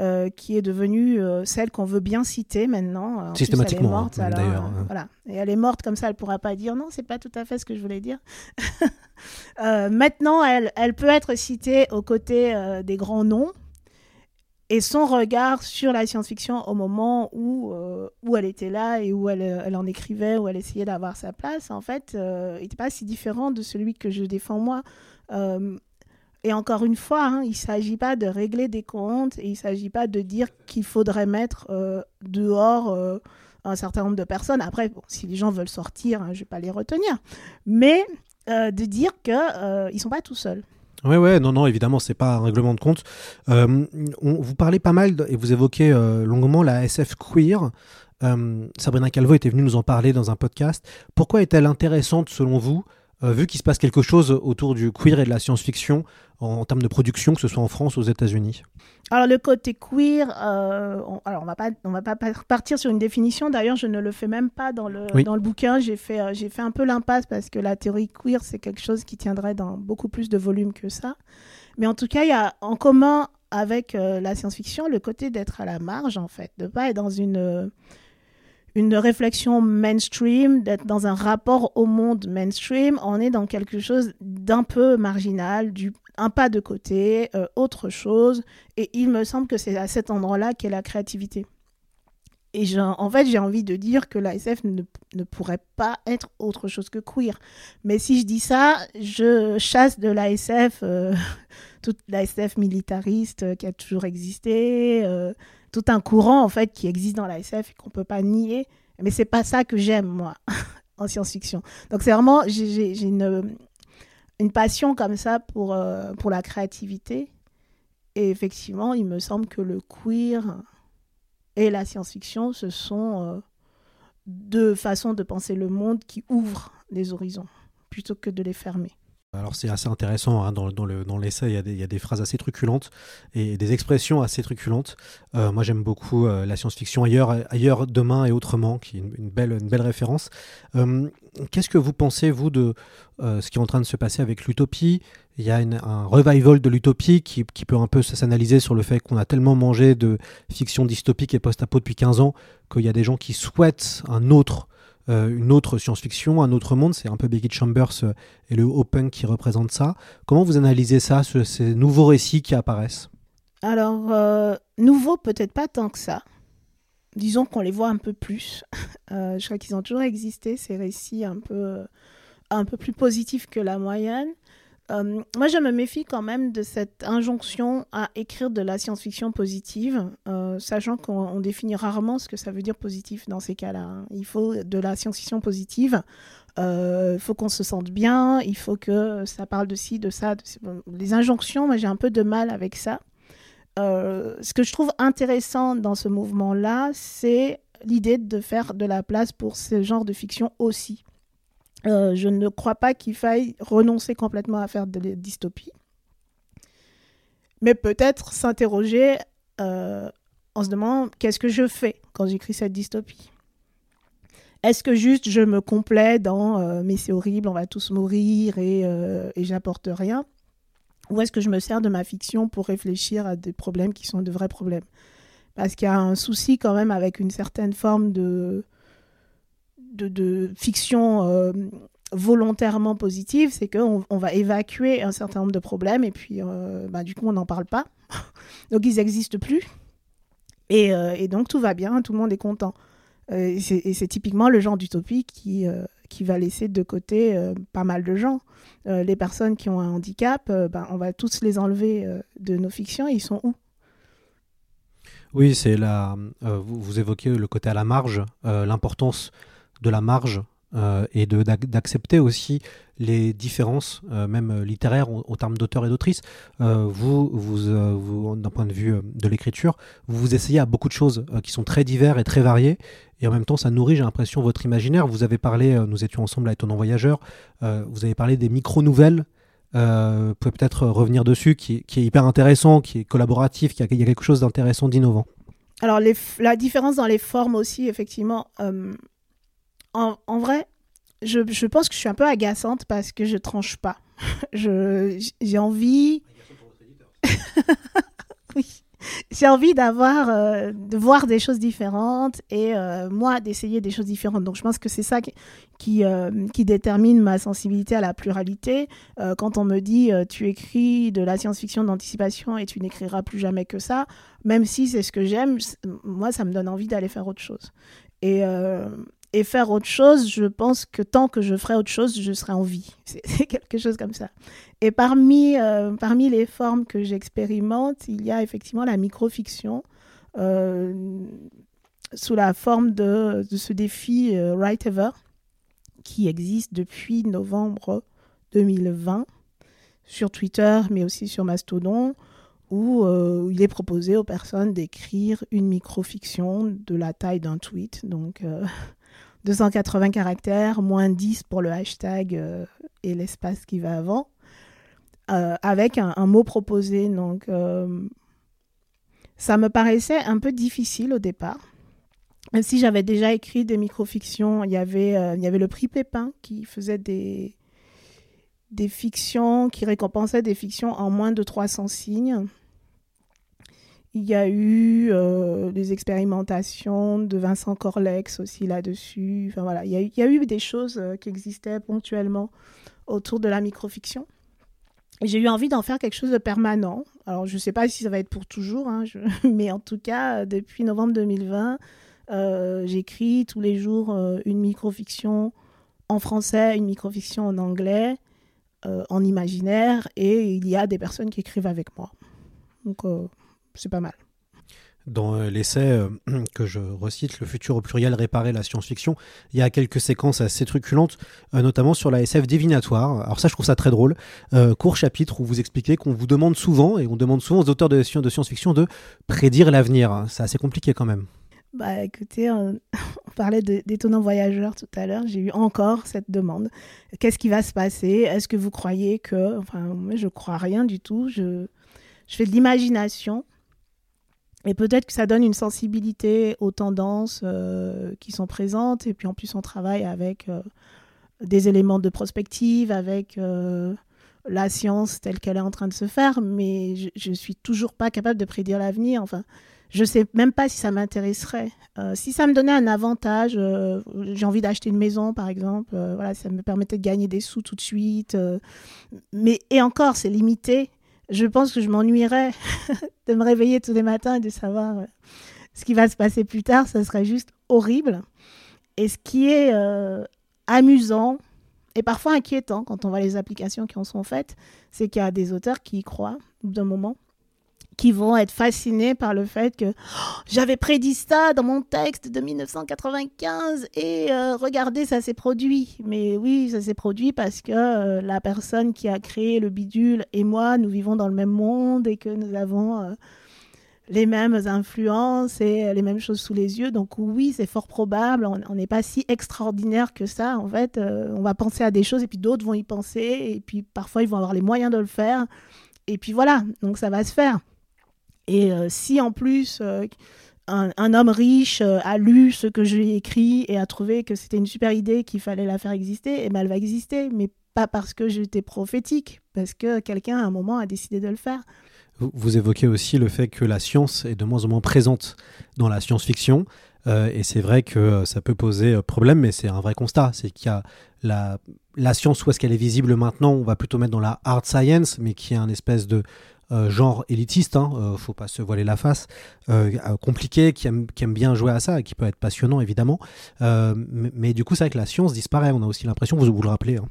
euh, qui est devenue euh, celle qu'on veut bien citer maintenant, en plus, Systématiquement, elle est morte, hein, alors, d'ailleurs, euh, hein. voilà. Et elle est morte comme ça, elle pourra pas dire non, c'est pas tout à fait ce que je voulais dire. Euh, maintenant, elle, elle peut être citée aux côtés des grands noms. Et son regard sur la science-fiction au moment où, où elle était là et où elle, elle en écrivait, où elle essayait d'avoir sa place, en fait, n'était pas si différent de celui que je défends moi. Et encore une fois, hein, il ne s'agit pas de régler des comptes et il ne s'agit pas de dire qu'il faudrait mettre euh, dehors euh, un certain nombre de personnes. Après, bon, si les gens veulent sortir, hein, je ne vais pas les retenir. Mais euh, de dire qu'ils ne sont pas tout seuls. Ouais, ouais, non, non, évidemment, c'est pas un règlement de compte. Vous parlez pas mal et vous évoquez longuement la SF queer. Sabrina Calvo était venue nous en parler dans un podcast. Pourquoi est-elle intéressante selon vous, vu qu'il se passe quelque chose autour du queer et de la science-fiction en, en termes de production, que ce soit en France ou aux États-Unis Alors le côté queer, euh, on, alors on va pas, on va pas par- partir sur une définition. D'ailleurs, je ne le fais même pas dans le Oui. dans le bouquin. J'ai fait, euh, j'ai fait un peu l'impasse parce que la théorie queer c'est quelque chose qui tiendrait dans beaucoup plus de volume que ça. Mais en tout cas, il y a en commun avec euh, la science-fiction le côté d'être à la marge en fait, de pas être dans une euh, une réflexion mainstream, d'être dans un rapport au monde mainstream, on est dans quelque chose d'un peu marginal, du, un pas de côté, euh, autre chose. Et il me semble que c'est à cet endroit-là qu'est la créativité. Et j'ai- en fait, j'ai envie de dire que l'ASF ne, pourrait pas être autre chose que queer. Mais si je dis ça, je chasse de l'ASF euh, toute l'ASF militariste euh, qui a toujours existé, tout un courant en fait qui existe dans l'ASF et qu'on peut pas nier. Mais c'est pas ça que j'aime moi en science-fiction. Donc c'est vraiment j'ai- une une passion comme ça pour euh, pour la créativité. Et effectivement, il me semble que le queer et la science-fiction, ce sont euh, deux façons de penser le monde qui ouvrent les horizons plutôt que de les fermer. Alors c'est assez intéressant, hein, dans, le- dans l'essai, il y, a des- il y a des phrases assez truculentes et des expressions assez truculentes. Euh, moi j'aime beaucoup euh, la science-fiction ailleurs, ailleurs, demain et autrement, qui est une, belle, une belle référence. Euh, Qu'est-ce que vous pensez, vous, de ce qui est en train de se passer avec l'utopie? Il y a un revival de l'utopie qui, qui peut un peu s'analyser sur le fait qu'on a tellement mangé de fiction dystopique et post-apo depuis 15 ans qu'il y a des gens qui souhaitent un autre une autre science-fiction, un autre monde. C'est un peu Becky Chambers euh, et le open qui représente ça. Comment vous analysez ça, ce- ces nouveaux récits qui apparaissent? Alors, euh, nouveau, peut-être pas tant que ça. Disons qu'on les voit un peu plus. Euh, je crois qu'ils ont toujours existé, ces récits un peu, un peu plus positifs que la moyenne. Euh, moi, je me méfie quand même de cette injonction à écrire de la science-fiction positive, euh, sachant qu'on on définit rarement ce que ça veut dire positif dans ces cas-là. hein. Il faut de la science-fiction positive. Euh, Il faut qu'on se sente bien. Il faut que ça parle de ci, de ça. Les injonctions, moi, j'ai un peu de mal avec ça. Euh, ce que je trouve intéressant dans ce mouvement-là, c'est l'idée de faire de la place pour ce genre de fiction aussi. Euh, je ne crois pas qu'il faille renoncer complètement à faire de la dystopie, mais peut-être s'interroger euh, en se demandant qu'est-ce que je fais quand j'écris cette dystopie? Est-ce que juste je me complais dans euh, mais c'est horrible, on va tous mourir et, et j'apporte rien? Ou est-ce que je me sers de ma fiction pour réfléchir à des problèmes qui sont de vrais problèmes? Parce qu'il y a un souci quand même avec une certaine forme de de, fiction euh, volontairement positive, c'est qu'on on va évacuer un certain nombre de problèmes et puis euh, bah, du coup on n'en parle pas. donc ils n'existent plus. Et, euh, et, donc tout va bien, tout le monde est content. et c'est typiquement le genre d'utopie qui, qui va laisser de côté pas mal de gens. les personnes qui ont un handicap, bah, on va tous les enlever de nos fictions. ils sont où? Oui, c'est la. Euh, vous, évoquez le côté à la marge, euh, l'importance de la marge euh, et d'accepter aussi les différences, même littéraires, en, termes d'auteur et d'autrice. vous, vous, vous d'un point de vue de l'écriture, vous vous essayez à beaucoup de choses qui sont très divers et très variées, et en même temps, ça nourrit, j'ai l'impression, votre imaginaire. Vous avez parlé, nous étions ensemble à Étonnant Voyageur, vous avez parlé des micro-nouvelles euh, vous pouvez peut-être revenir dessus, qui, qui, est hyper intéressant, qui est collaboratif, qui a, il y a quelque chose d'intéressant, d'innovant. Alors, la différence dans les formes aussi, effectivement, euh, en, vrai, je, je, pense que je suis un peu agaçante parce que je tranche pas. J'ai envie. oui j'ai envie d'avoir, euh, de voir des choses différentes et euh, moi d'essayer des choses différentes. Donc je pense que c'est ça qui, qui, euh, qui, détermine ma sensibilité à la pluralité. quand on me dit tu écris de la science-fiction d'anticipation et tu n'écriras plus jamais que ça, même si c'est ce que j'aime, moi ça me donne envie d'aller faire autre chose. Et, et faire autre chose, je pense que tant que je ferai autre chose, je serai en vie. C'est quelque chose comme ça. Et parmi, euh, parmi les formes que j'expérimente, il y a effectivement la microfiction euh, sous la forme de, de ce défi euh, Write Ever qui existe depuis novembre 2020 sur Twitter, mais aussi sur Mastodon, où il est proposé aux personnes d'écrire une microfiction de la taille d'un tweet. Donc 280 caractères, moins 10 pour le hashtag euh, et l'espace qui va avant, euh, avec un, mot proposé. Donc, euh, ça me paraissait un peu difficile au départ. Même si j'avais déjà écrit des microfictions, il y avait, il y avait le prix Pépin qui faisait des, des fictions, qui récompensait des fictions en moins de 300 signes. Il y a eu euh, des expérimentations de Vincent Corlex aussi là-dessus. Enfin voilà, il y, a, eu des choses euh, qui existaient ponctuellement autour de la microfiction. J'ai eu envie d'en faire quelque chose de permanent. Alors je ne sais pas si ça va être pour toujours, hein, mais en tout cas, depuis novembre 2020, euh, j'écris tous les jours euh, une microfiction en français, une microfiction en anglais, euh, en imaginaire, et il y a des personnes qui écrivent avec moi. Donc c'est pas mal. Dans euh, l'essai euh, que je recite, Le futur au pluriel réparer la science-fiction, il y a quelques séquences assez truculentes, euh, notamment sur la SF divinatoire. Alors ça, je trouve ça très drôle. court chapitre où vous expliquez qu'on vous demande souvent, et on demande souvent aux auteurs de, de science-fiction de prédire l'avenir. C'est assez compliqué quand même. Bah écoutez, on, parlait d'étonnants voyageurs tout à l'heure, j'ai eu encore cette demande. Qu'est-ce qui va se passer? Est-ce que vous croyez que... Enfin, moi je crois rien du tout. Je, je fais de l'imagination et peut-être que ça donne une sensibilité aux tendances euh, qui sont présentes. Et puis en plus, on travaille avec euh, des éléments de prospective, avec euh, la science telle qu'elle est en train de se faire. Mais je ne suis toujours pas capable de prédire l'avenir. Enfin, je ne sais même pas si ça m'intéresserait. si ça me donnait un avantage, j'ai envie d'acheter une maison, par exemple. voilà, ça me permettait de gagner des sous tout de suite. mais et encore, c'est limité je pense que je m'ennuierais de me réveiller tous les matins et de savoir euh, ce qui va se passer plus tard. Ça serait juste horrible. Et ce qui est euh, amusant et parfois inquiétant quand on voit les applications qui en sont faites, c'est qu'il y a des auteurs qui y croient d'un moment qui vont être fascinés par le fait que oh, j'avais prédit ça dans mon texte de 1995 et euh, regardez, ça s'est produit. Mais oui, ça s'est produit parce que euh, la personne qui a créé le bidule et moi, nous vivons dans le même monde et que nous avons euh, les mêmes influences et les mêmes choses sous les yeux. Donc oui, c'est fort probable. On n'est pas si extraordinaire que ça. En fait, on va penser à des choses et puis d'autres vont y penser et puis parfois ils vont avoir les moyens de le faire. Et puis voilà, donc ça va se faire. Et euh, si en plus euh, un, homme riche euh, a lu ce que j'ai écrit et a trouvé que c'était une super idée, qu'il fallait la faire exister, et eh ben elle va exister, mais pas parce que j'étais prophétique, parce que quelqu'un à un moment a décidé de le faire. Vous, évoquez aussi le fait que la science est de moins en moins présente dans la science-fiction. Et c'est vrai que ça peut poser problème, mais c'est un vrai constat. C'est qu'il y a la, la science, où est-ce qu'elle est visible maintenant On va plutôt mettre dans la hard science, mais qui est un espèce de euh, genre élitiste, hein, euh, faut pas se voiler la face, euh, euh, compliqué, qui aime, qui aime bien jouer à ça et qui peut être passionnant évidemment. Euh, mais, mais du coup, c'est vrai que la science disparaît. On a aussi l'impression, vous vous le rappelez. Hein.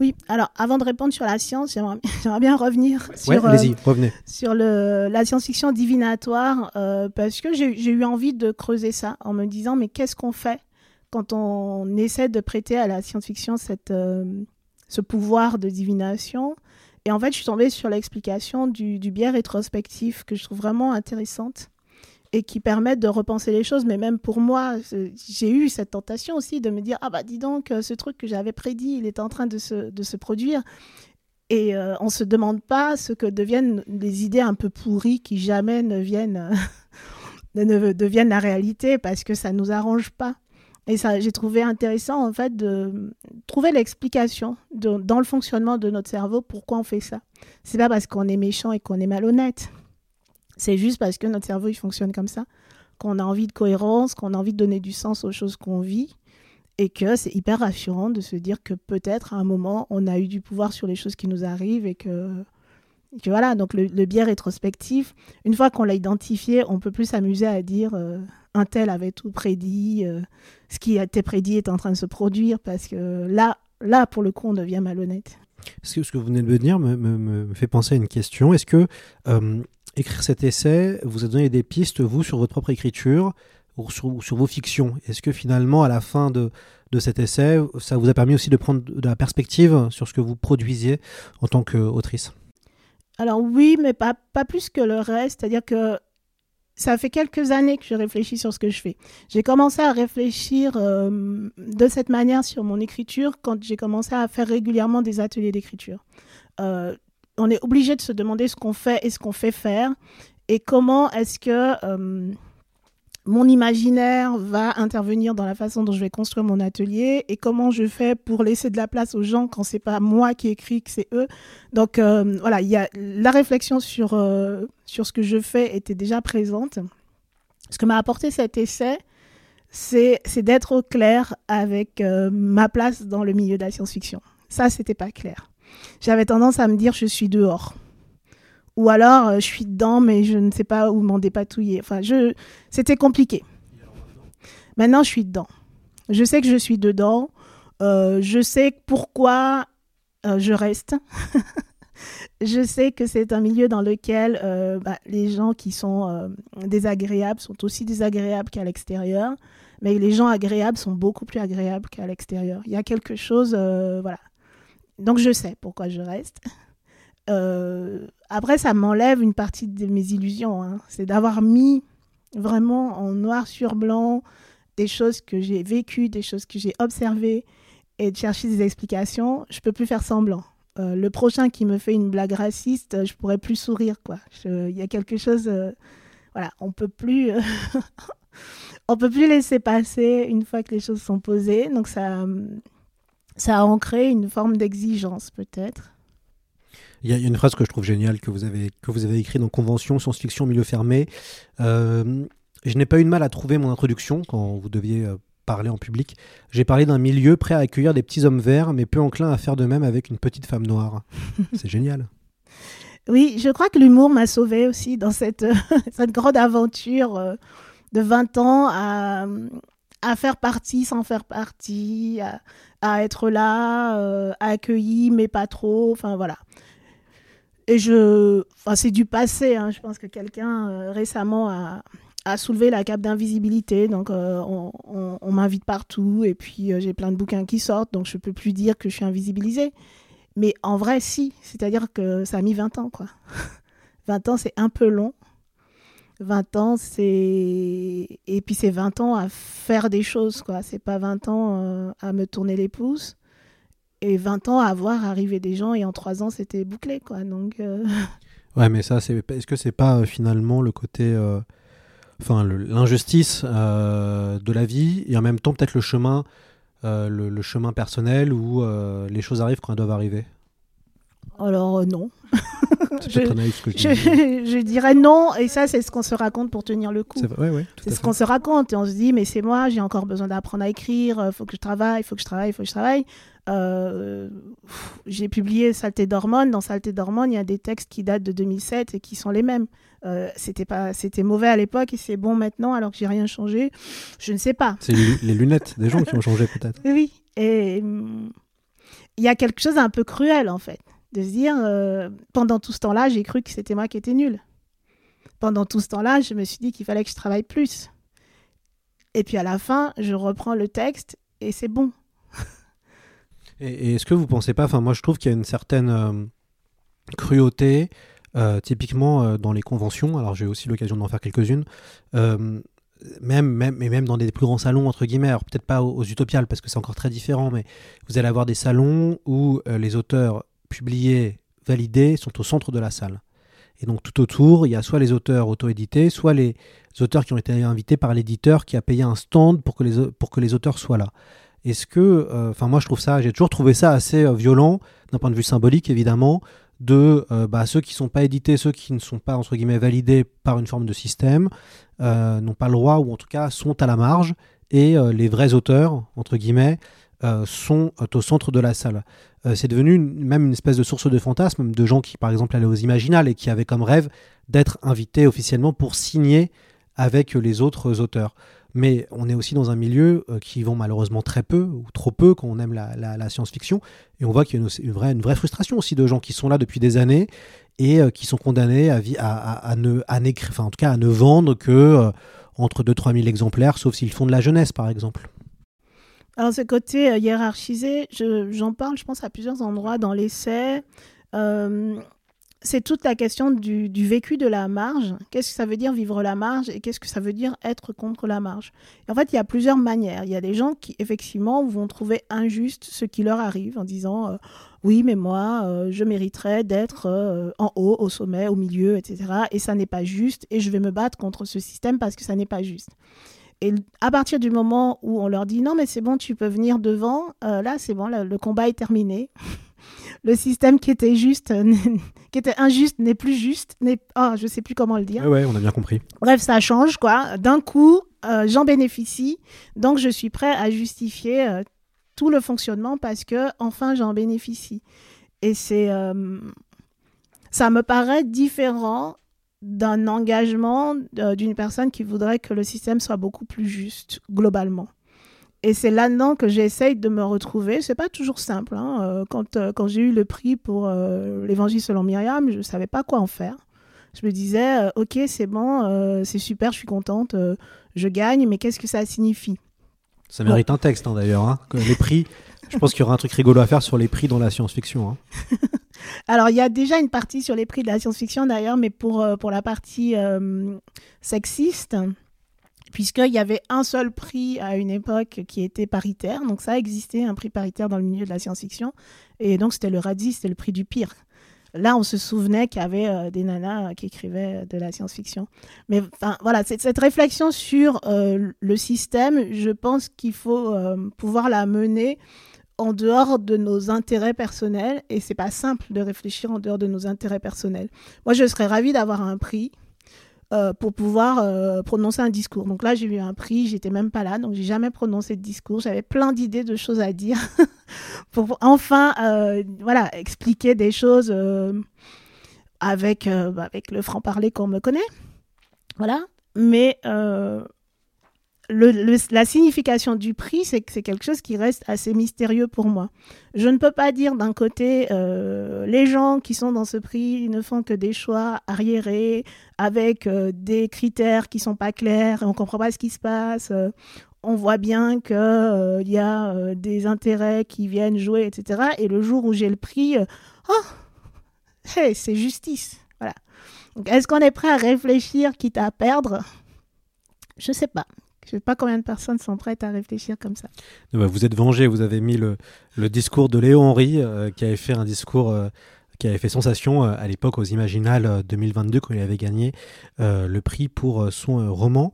Oui, alors avant de répondre sur la science, j'aimerais bien revenir Ouais, sur, euh, allez-y, revenez. sur le, la science-fiction divinatoire euh, parce que j'ai j'ai eu envie de creuser ça en me disant mais qu'est-ce qu'on fait quand on essaie de prêter à la science-fiction cette, euh, ce pouvoir de divination? Et en fait, je suis tombée sur l'explication du, du biais rétrospectif que je trouve vraiment intéressante et qui permet de repenser les choses. Mais même pour moi, j'ai eu cette tentation aussi de me dire ah bah dis donc, euh, ce truc que j'avais prédit, il est en train de se, produire. Et euh, on se demande pas ce que deviennent les idées un peu pourries qui jamais ne viennent, ne, ne deviennent la réalité parce que ça nous arrange pas. Et ça, j'ai trouvé intéressant en fait de trouver l'explication dans le fonctionnement de notre cerveau pourquoi on fait ça. C'est pas parce qu'on est méchant et qu'on est malhonnête. C'est juste parce que notre cerveau il fonctionne comme ça, qu'on a envie de cohérence, qu'on a envie de donner du sens aux choses qu'on vit et que c'est hyper rassurant de se dire que peut-être à un moment on a eu du pouvoir sur les choses qui nous arrivent et que, et que voilà donc le, le biais rétrospectif une fois qu'on l'a identifié on peut plus s'amuser à dire euh, un tel avait tout prédit euh, ce qui été prédit est en train de se produire parce que là là pour le coup on devient malhonnête. Ce que, vous venez de me dire me, fait penser à une question. Est-ce que euh, écrire cet essai vous a donné des pistes, vous, sur votre propre écriture ou sur, ou sur vos fictions? Est-ce que finalement, à la fin de, de cet essai, ça vous a permis aussi de prendre de la perspective sur ce que vous produisiez en tant qu'autrice? Alors oui, mais pas, pas plus que le reste. C'est-à-dire que ça fait quelques années que je réfléchis sur ce que je fais. J'ai commencé à réfléchir euh, de cette manière sur mon écriture quand j'ai commencé à faire régulièrement des ateliers d'écriture. Euh, on est obligé de se demander ce qu'on fait et ce qu'on fait faire et comment est-ce que euh, mon imaginaire va intervenir dans la façon dont je vais construire mon atelier et comment je fais pour laisser de la place aux gens quand c'est pas moi qui écris, que c'est eux. Donc euh, voilà, il y a la réflexion sur, euh, sur ce que je fais était déjà présente. Ce que m'a apporté cet essai, c'est d'être au clair avec euh, ma place dans le milieu de la science-fiction. Ça, c'était pas clair. J'avais tendance à me dire je suis dehors. Ou alors euh, je suis dedans, mais je ne sais pas où m'en dépatouiller. Enfin, c'était compliqué. Maintenant, je suis dedans. Je sais que je suis dedans. Euh, je sais pourquoi euh, je reste. je sais que c'est un milieu dans lequel bah, les gens qui sont désagréables sont aussi désagréables qu'à l'extérieur, mais les gens agréables sont beaucoup plus agréables qu'à l'extérieur. Il y a quelque chose, voilà. Donc je sais pourquoi je reste. Euh, après, ça m'enlève une partie de mes illusions. hein. C'est d'avoir mis vraiment en noir sur blanc des choses que j'ai vécues, des choses que j'ai observées et de chercher des explications. Je peux plus faire semblant. Euh, le prochain qui me fait une blague raciste, je pourrais plus sourire Il y a quelque chose, euh, voilà, on peut plus, on peut plus laisser passer une fois que les choses sont posées. Donc ça, ça a ancré une forme d'exigence peut-être. Il y, a il y a une phrase que je trouve géniale que vous avez, que vous avez écrite dans Convention, science-fiction, milieu fermé. Euh, je n'ai pas eu de mal à trouver mon introduction quand vous deviez euh, parler en public. J'ai parlé d'un milieu prêt à accueillir des petits hommes verts, mais peu enclin à faire de même avec une petite femme noire. C'est génial. Oui, je crois que l'humour m'a sauvée aussi dans cette, cette grande aventure euh, de 20 ans à, à faire partie sans faire partie, à, à être là, euh, accueilli, mais pas trop. Enfin, voilà. Et je. Enfin, c'est du passé. hein. Je pense que quelqu'un euh, récemment a, a soulevé la cape d'invisibilité. Donc, euh, on, m'invite partout. Et puis, euh, j'ai plein de bouquins qui sortent. Donc, je peux plus dire que je suis invisibilisée. Mais en vrai, si. C'est-à-dire que ça a mis 20 ans, quoi. 20 ans, c'est un peu long. 20 ans, c'est... Et puis c'est 20 ans à faire des choses, quoi. C'est pas 20 ans à me tourner les pouces. Et 20 ans à voir arriver des gens. Et en 3 ans, c'était bouclé, quoi. Donc... euh, Ouais, mais ça, c'est, est-ce que c'est pas euh, finalement le côté, euh, enfin, l'injustice de la vie et en même temps peut-être le chemin, le, le chemin personnel où les choses arrivent quand elles doivent arriver? Alors, euh, non. Je- peut-être naïf ce que je Je, dirais non, et ça, c'est ce qu'on se raconte pour tenir le coup. C'est ouais, ouais, ce qu'on se raconte et on se dit mais c'est moi, j'ai encore besoin d'apprendre à écrire, il faut que je travaille, il faut que je travaille, il faut que je travaille. Euh, j'ai publié Saleté d'hormones. Dans Saleté d'hormones, il y a des textes qui datent de 2007 et qui sont les mêmes. Euh, c'était pas, c'était mauvais à l'époque et c'est bon maintenant alors que j'ai rien changé. Je ne sais pas. C'est les lunettes des gens qui ont changé peut-être. Oui, Oui. Et hum, il y a quelque chose d'un peu cruel en fait, de se dire euh, pendant tout ce temps-là, j'ai cru que c'était moi qui étais nulle. Pendant tout ce temps-là, je me suis dit qu'il fallait que je travaille plus. Et puis à la fin, je reprends le texte et c'est bon. Et, est-ce que vous pensez pas, enfin moi je trouve qu'il y a une certaine euh, cruauté, euh, typiquement dans les conventions, alors j'ai aussi l'occasion d'en faire quelques-unes, même, même, et même dans des plus grands salons, entre guillemets, peut-être pas aux, utopiales parce que c'est encore très différent, mais vous allez avoir des salons où les auteurs publiés, validés, sont au centre de la salle. Et donc tout autour, il y a soit les auteurs auto-édités, soit les auteurs qui ont été invités par l'éditeur qui a payé un stand pour que les, pour que les auteurs soient là. Est-ce que, euh, enfin moi je trouve ça, j'ai toujours trouvé ça assez euh, violent d'un point de vue symbolique évidemment, de euh, bah, ceux qui sont pas édités, ceux qui ne sont pas entre guillemets validés par une forme de système, n'ont pas le droit ou en tout cas sont à la marge, et les vrais auteurs entre guillemets sont au centre de la salle. Euh, c'est devenu même une espèce de source de fantasme de gens qui par exemple allaient aux Imaginales et qui avaient comme rêve d'être invités officiellement pour signer avec les autres auteurs. Mais on est aussi dans un milieu euh, qui vend malheureusement très peu ou trop peu quand on aime la, science-fiction. Et on voit qu'il y a une, vraie, frustration aussi de gens qui sont là depuis des années et euh, qui sont condamnés à, ne, à ne vendre que entre 2-3 000 exemplaires, sauf s'ils font de la jeunesse par exemple. Alors ce côté euh, hiérarchisé, je- j'en parle, je pense, à plusieurs endroits dans l'essai. Euh, c'est toute la question du, vécu de la marge. Qu'est-ce que ça veut dire vivre la marge et qu'est-ce que ça veut dire être contre la marge? En fait, il y a plusieurs manières. Il y a des gens qui, effectivement, vont trouver injuste ce qui leur arrive en disant euh, oui, mais moi, je mériterais d'être en haut, au sommet, au milieu, etc. Et ça n'est pas juste et je vais me battre contre ce système parce que ça n'est pas juste. Et à partir du moment où on leur dit non, mais c'est bon, tu peux venir devant, euh, là, c'est bon, le, le combat est terminé. le système qui était juste, euh, qui était injuste n'est plus juste. N'est... Oh, je sais plus comment le dire. Ouais, ouais, on a bien compris. Bref, ça change, quoi. D'un coup, euh, j'en bénéficie. Donc, je suis prêt à justifier euh, tout le fonctionnement parce que, enfin, j'en bénéficie. Et c'est. ça me paraît différent d'un engagement euh, d'une personne qui voudrait que le système soit beaucoup plus juste, globalement. Et c'est là-dedans que j'essaye de me retrouver. C'est pas toujours simple. hein. Euh, Quand, euh, quand j'ai eu le prix pour euh, l'Évangile selon Myriam, je savais pas quoi en faire. Je me disais, euh, ok, c'est bon, euh, c'est super, je suis contente, je gagne, mais qu'est-ce que ça signifie? Ça mérite un texte hein, d'ailleurs. hein, les prix, je pense qu'il y aura un truc rigolo à faire sur les prix dans la science-fiction. Alors, il y a déjà une partie sur les prix de la science-fiction d'ailleurs, mais pour, euh, pour la partie euh, sexiste, puisqu'il y avait un seul prix à une époque qui était paritaire. Donc, ça existait, un prix paritaire dans le milieu de la science-fiction. Et donc, c'était le radis, c'était le prix du pire. Là, on se souvenait qu'il y avait euh, des nanas qui écrivaient de la science-fiction. Mais voilà, cette réflexion sur le système, je pense qu'il faut pouvoir la mener en dehors de nos intérêts personnels et c'est pas simple de réfléchir en dehors de nos intérêts personnels. Moi, je serais ravie d'avoir un prix euh, pour pouvoir euh, prononcer un discours. Donc là, j'ai eu un prix, j'étais même pas là, donc j'ai jamais prononcé de discours. J'avais plein d'idées de choses à dire pour enfin, euh, voilà, expliquer des choses avec avec le franc parler qu'on me connaît, voilà. Mais la signification du prix, c'est que quelque chose qui reste assez mystérieux pour moi. Je ne peux pas dire d'un côté, euh, les gens qui sont dans ce prix ne font que des choix arriérés, avec euh, des critères qui sont pas clairs, on comprend pas ce qui se passe. euh, on voit bien qu'il il y a des intérêts qui viennent jouer, etc. Et le jour où j'ai le prix, oh, c'est justice. Voilà. Est-ce qu'on est prêt à réfléchir quitte à perdre? Je sais pas. Je sais pas combien de personnes sont prêtes à réfléchir comme ça. Eh ben, Vous êtes vengé, vous avez mis le, discours de Léo Henry, euh, qui avait fait un discours euh, qui avait fait sensation euh, à l'époque aux Imaginales euh, 2022, quand il avait gagné le prix pour son roman.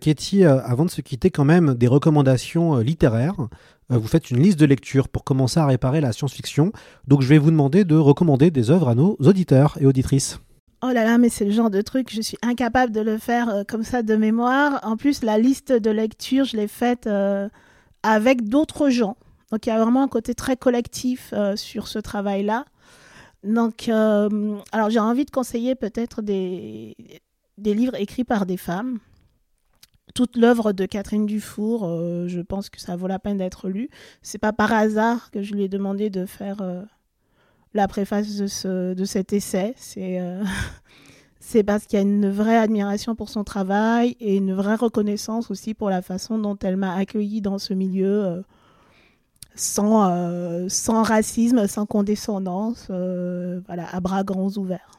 Katie, avant de se quitter, quand même des recommandations littéraires vous faites une liste de lecture pour commencer à réparer la science-fiction. Donc je vais vous demander de recommander des œuvres à nos auditeurs et auditrices. Oh là là, mais c'est le genre de truc, je suis incapable de le faire euh, comme ça de mémoire. En plus, la liste de lecture, je l'ai faite euh, avec d'autres gens. Donc il y a vraiment un côté très collectif euh, sur ce travail-là. Donc, alors j'ai envie de conseiller peut-être des, livres écrits par des femmes. Toute l'œuvre de Catherine Dufour, je pense que ça vaut la peine d'être lu. C'est pas par hasard que je lui ai demandé de faire la préface de, ce, de cet essai. C'est euh, c'est parce qu'il y a une vraie admiration pour son travail et une vraie reconnaissance aussi pour la façon dont elle m'a accueillie dans ce milieu. euh, sans, euh, sans racisme, sans condescendance, voilà, à bras grands ouverts.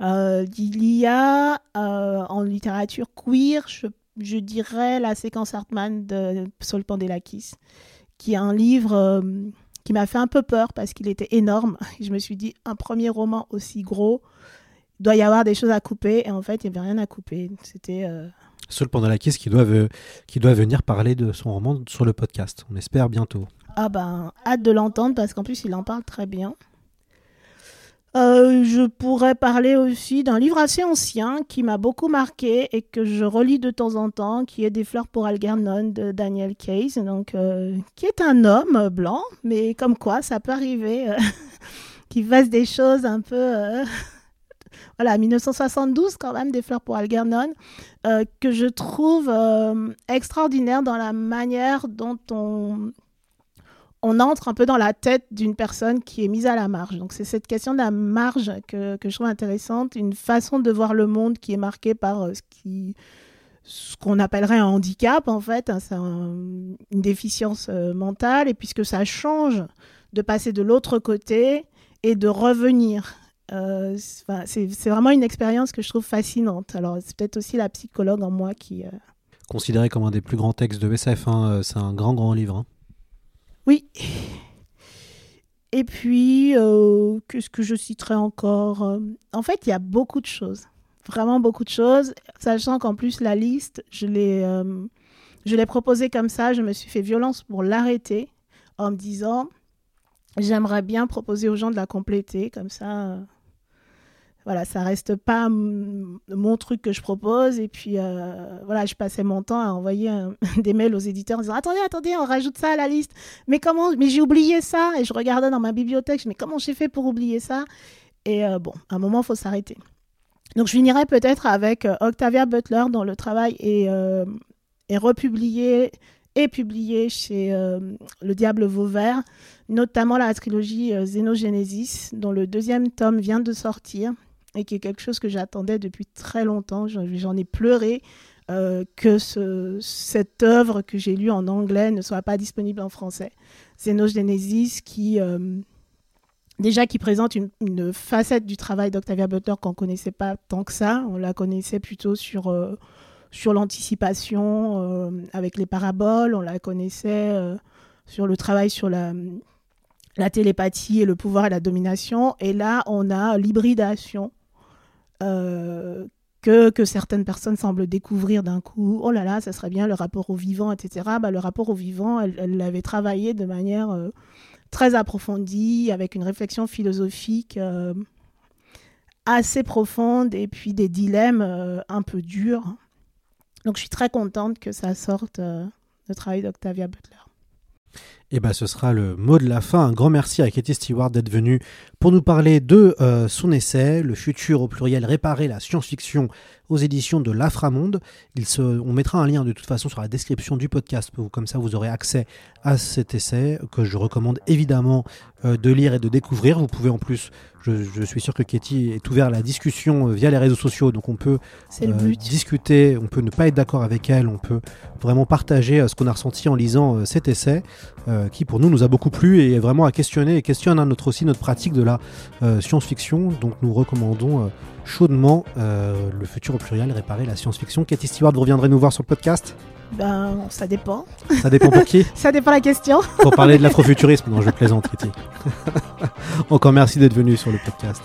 Il y a en littérature queer, je, dirais la séquence Hartmann de Saul Pandelakis, qui est un livre qui m'a fait un peu peur parce qu'il était énorme. Je me suis dit, un premier roman aussi gros, il doit y avoir des choses à couper, et en fait, il n'y avait rien à couper. C'était. euh, Seul pendant la kiss qui doit, qui doit venir parler de son roman sur le podcast. On espère bientôt. Ah ben, hâte de l'entendre parce qu'en plus, il en parle très bien. Euh, je pourrais parler aussi d'un livre assez ancien qui m'a beaucoup marqué et que je relis de temps en temps, qui est Des fleurs pour Algernon de Daniel Case, donc, euh, qui est un homme blanc, mais comme quoi ça peut arriver euh, qu'il fasse des choses un peu... euh, voilà, 1972 quand même, Des fleurs pour Algernon, que je trouve extraordinaire dans la manière dont on on entre un peu dans la tête d'une personne qui est mise à la marge. Donc c'est cette question de la marge que, que je trouve intéressante, une façon de voir le monde qui est marquée par euh, ce qui ce qu'on appellerait un handicap en fait, hein, une déficience euh, mentale, et puisque ça change de passer de l'autre côté et de revenir. Euh, c'est vraiment une expérience que je trouve fascinante. Alors c'est peut-être aussi la psychologue en moi qui, euh, Considéré comme un des plus grands textes de SF, hein, c'est un grand, grand livre. hein. Oui. Et puis, euh, qu'est-ce que je citerai encore Euh, En fait, il y a beaucoup de choses. Vraiment beaucoup de choses. Sachant qu'en plus, la liste, je l'ai, euh, je l'ai proposée comme ça. Je me suis fait violence pour l'arrêter en me disant j'aimerais bien proposer aux gens de la compléter. Comme ça, voilà, ça reste pas mon truc que je propose. Et puis, euh, voilà, je passais mon temps à envoyer des mails aux éditeurs en disant attendez, attendez, on rajoute ça à la liste. Mais comment Mais j'ai oublié ça. Et je regardais dans ma bibliothèque, mais comment j'ai fait pour oublier ça? Et euh, bon, à un moment, il faut s'arrêter. Donc, je finirai peut-être avec euh, Octavia Butler, dont le travail est, est republié et publié chez Le Diable Vauvert, notamment la trilogie euh, dont le deuxième tome vient de sortir et qui est quelque chose que j'attendais depuis très longtemps. J'en ai pleuré euh, que ce- cette œuvre que j'ai lue en anglais ne soit pas disponible en français. Xenogenesis qui euh, déjà qui présente une, facette du travail d'Octavia Butler qu'on connaissait pas tant que ça. On la connaissait plutôt sur euh, sur l'anticipation avec les paraboles. On la connaissait sur le travail sur la la télépathie et le pouvoir et la domination. Et là, on a l'hybridation euh, que, que certaines personnes semblent découvrir d'un coup. Oh là là, ça serait bien le rapport au vivant, etc. Bah, le rapport au vivant, elle l'avait travaillé de manière euh, très approfondie, avec une réflexion philosophique euh, assez profonde et puis des dilemmes un peu durs. Donc je suis très contente que ça sorte, le travail d'Octavia Butler. Et ben, ce sera le mot de la fin. Un grand merci à Katie Stewart d'être venue pour nous parler de euh, son essai, Le futur au pluriel réparer la science-fiction aux éditions de l'Aframonde. On mettra un lien de toute façon sur la description du podcast, comme ça vous aurez accès à cet essai que je recommande évidemment euh, de lire et de découvrir. Vous pouvez en plus, je, je suis sûr que Katie est ouverte à la discussion euh, via les réseaux sociaux, donc on peut euh, discuter, on peut ne pas être d'accord avec elle, on peut vraiment partager euh, ce qu'on a ressenti en lisant cet essai, euh, qui pour nous nous a beaucoup plu et est vraiment à questionner et questionne hein, notre, aussi notre pratique de la euh, science-fiction. Donc nous recommandons chaudement le futur au pluriel, réparer la science-fiction. Katie Stewart, vous reviendrez nous voir sur le podcast? Ben, ça dépend. Ça dépend pour qui Ça dépend la question. Pour parler de l'afrofuturisme. Non, je plaisante, Katie. Encore merci d'être venu sur le podcast.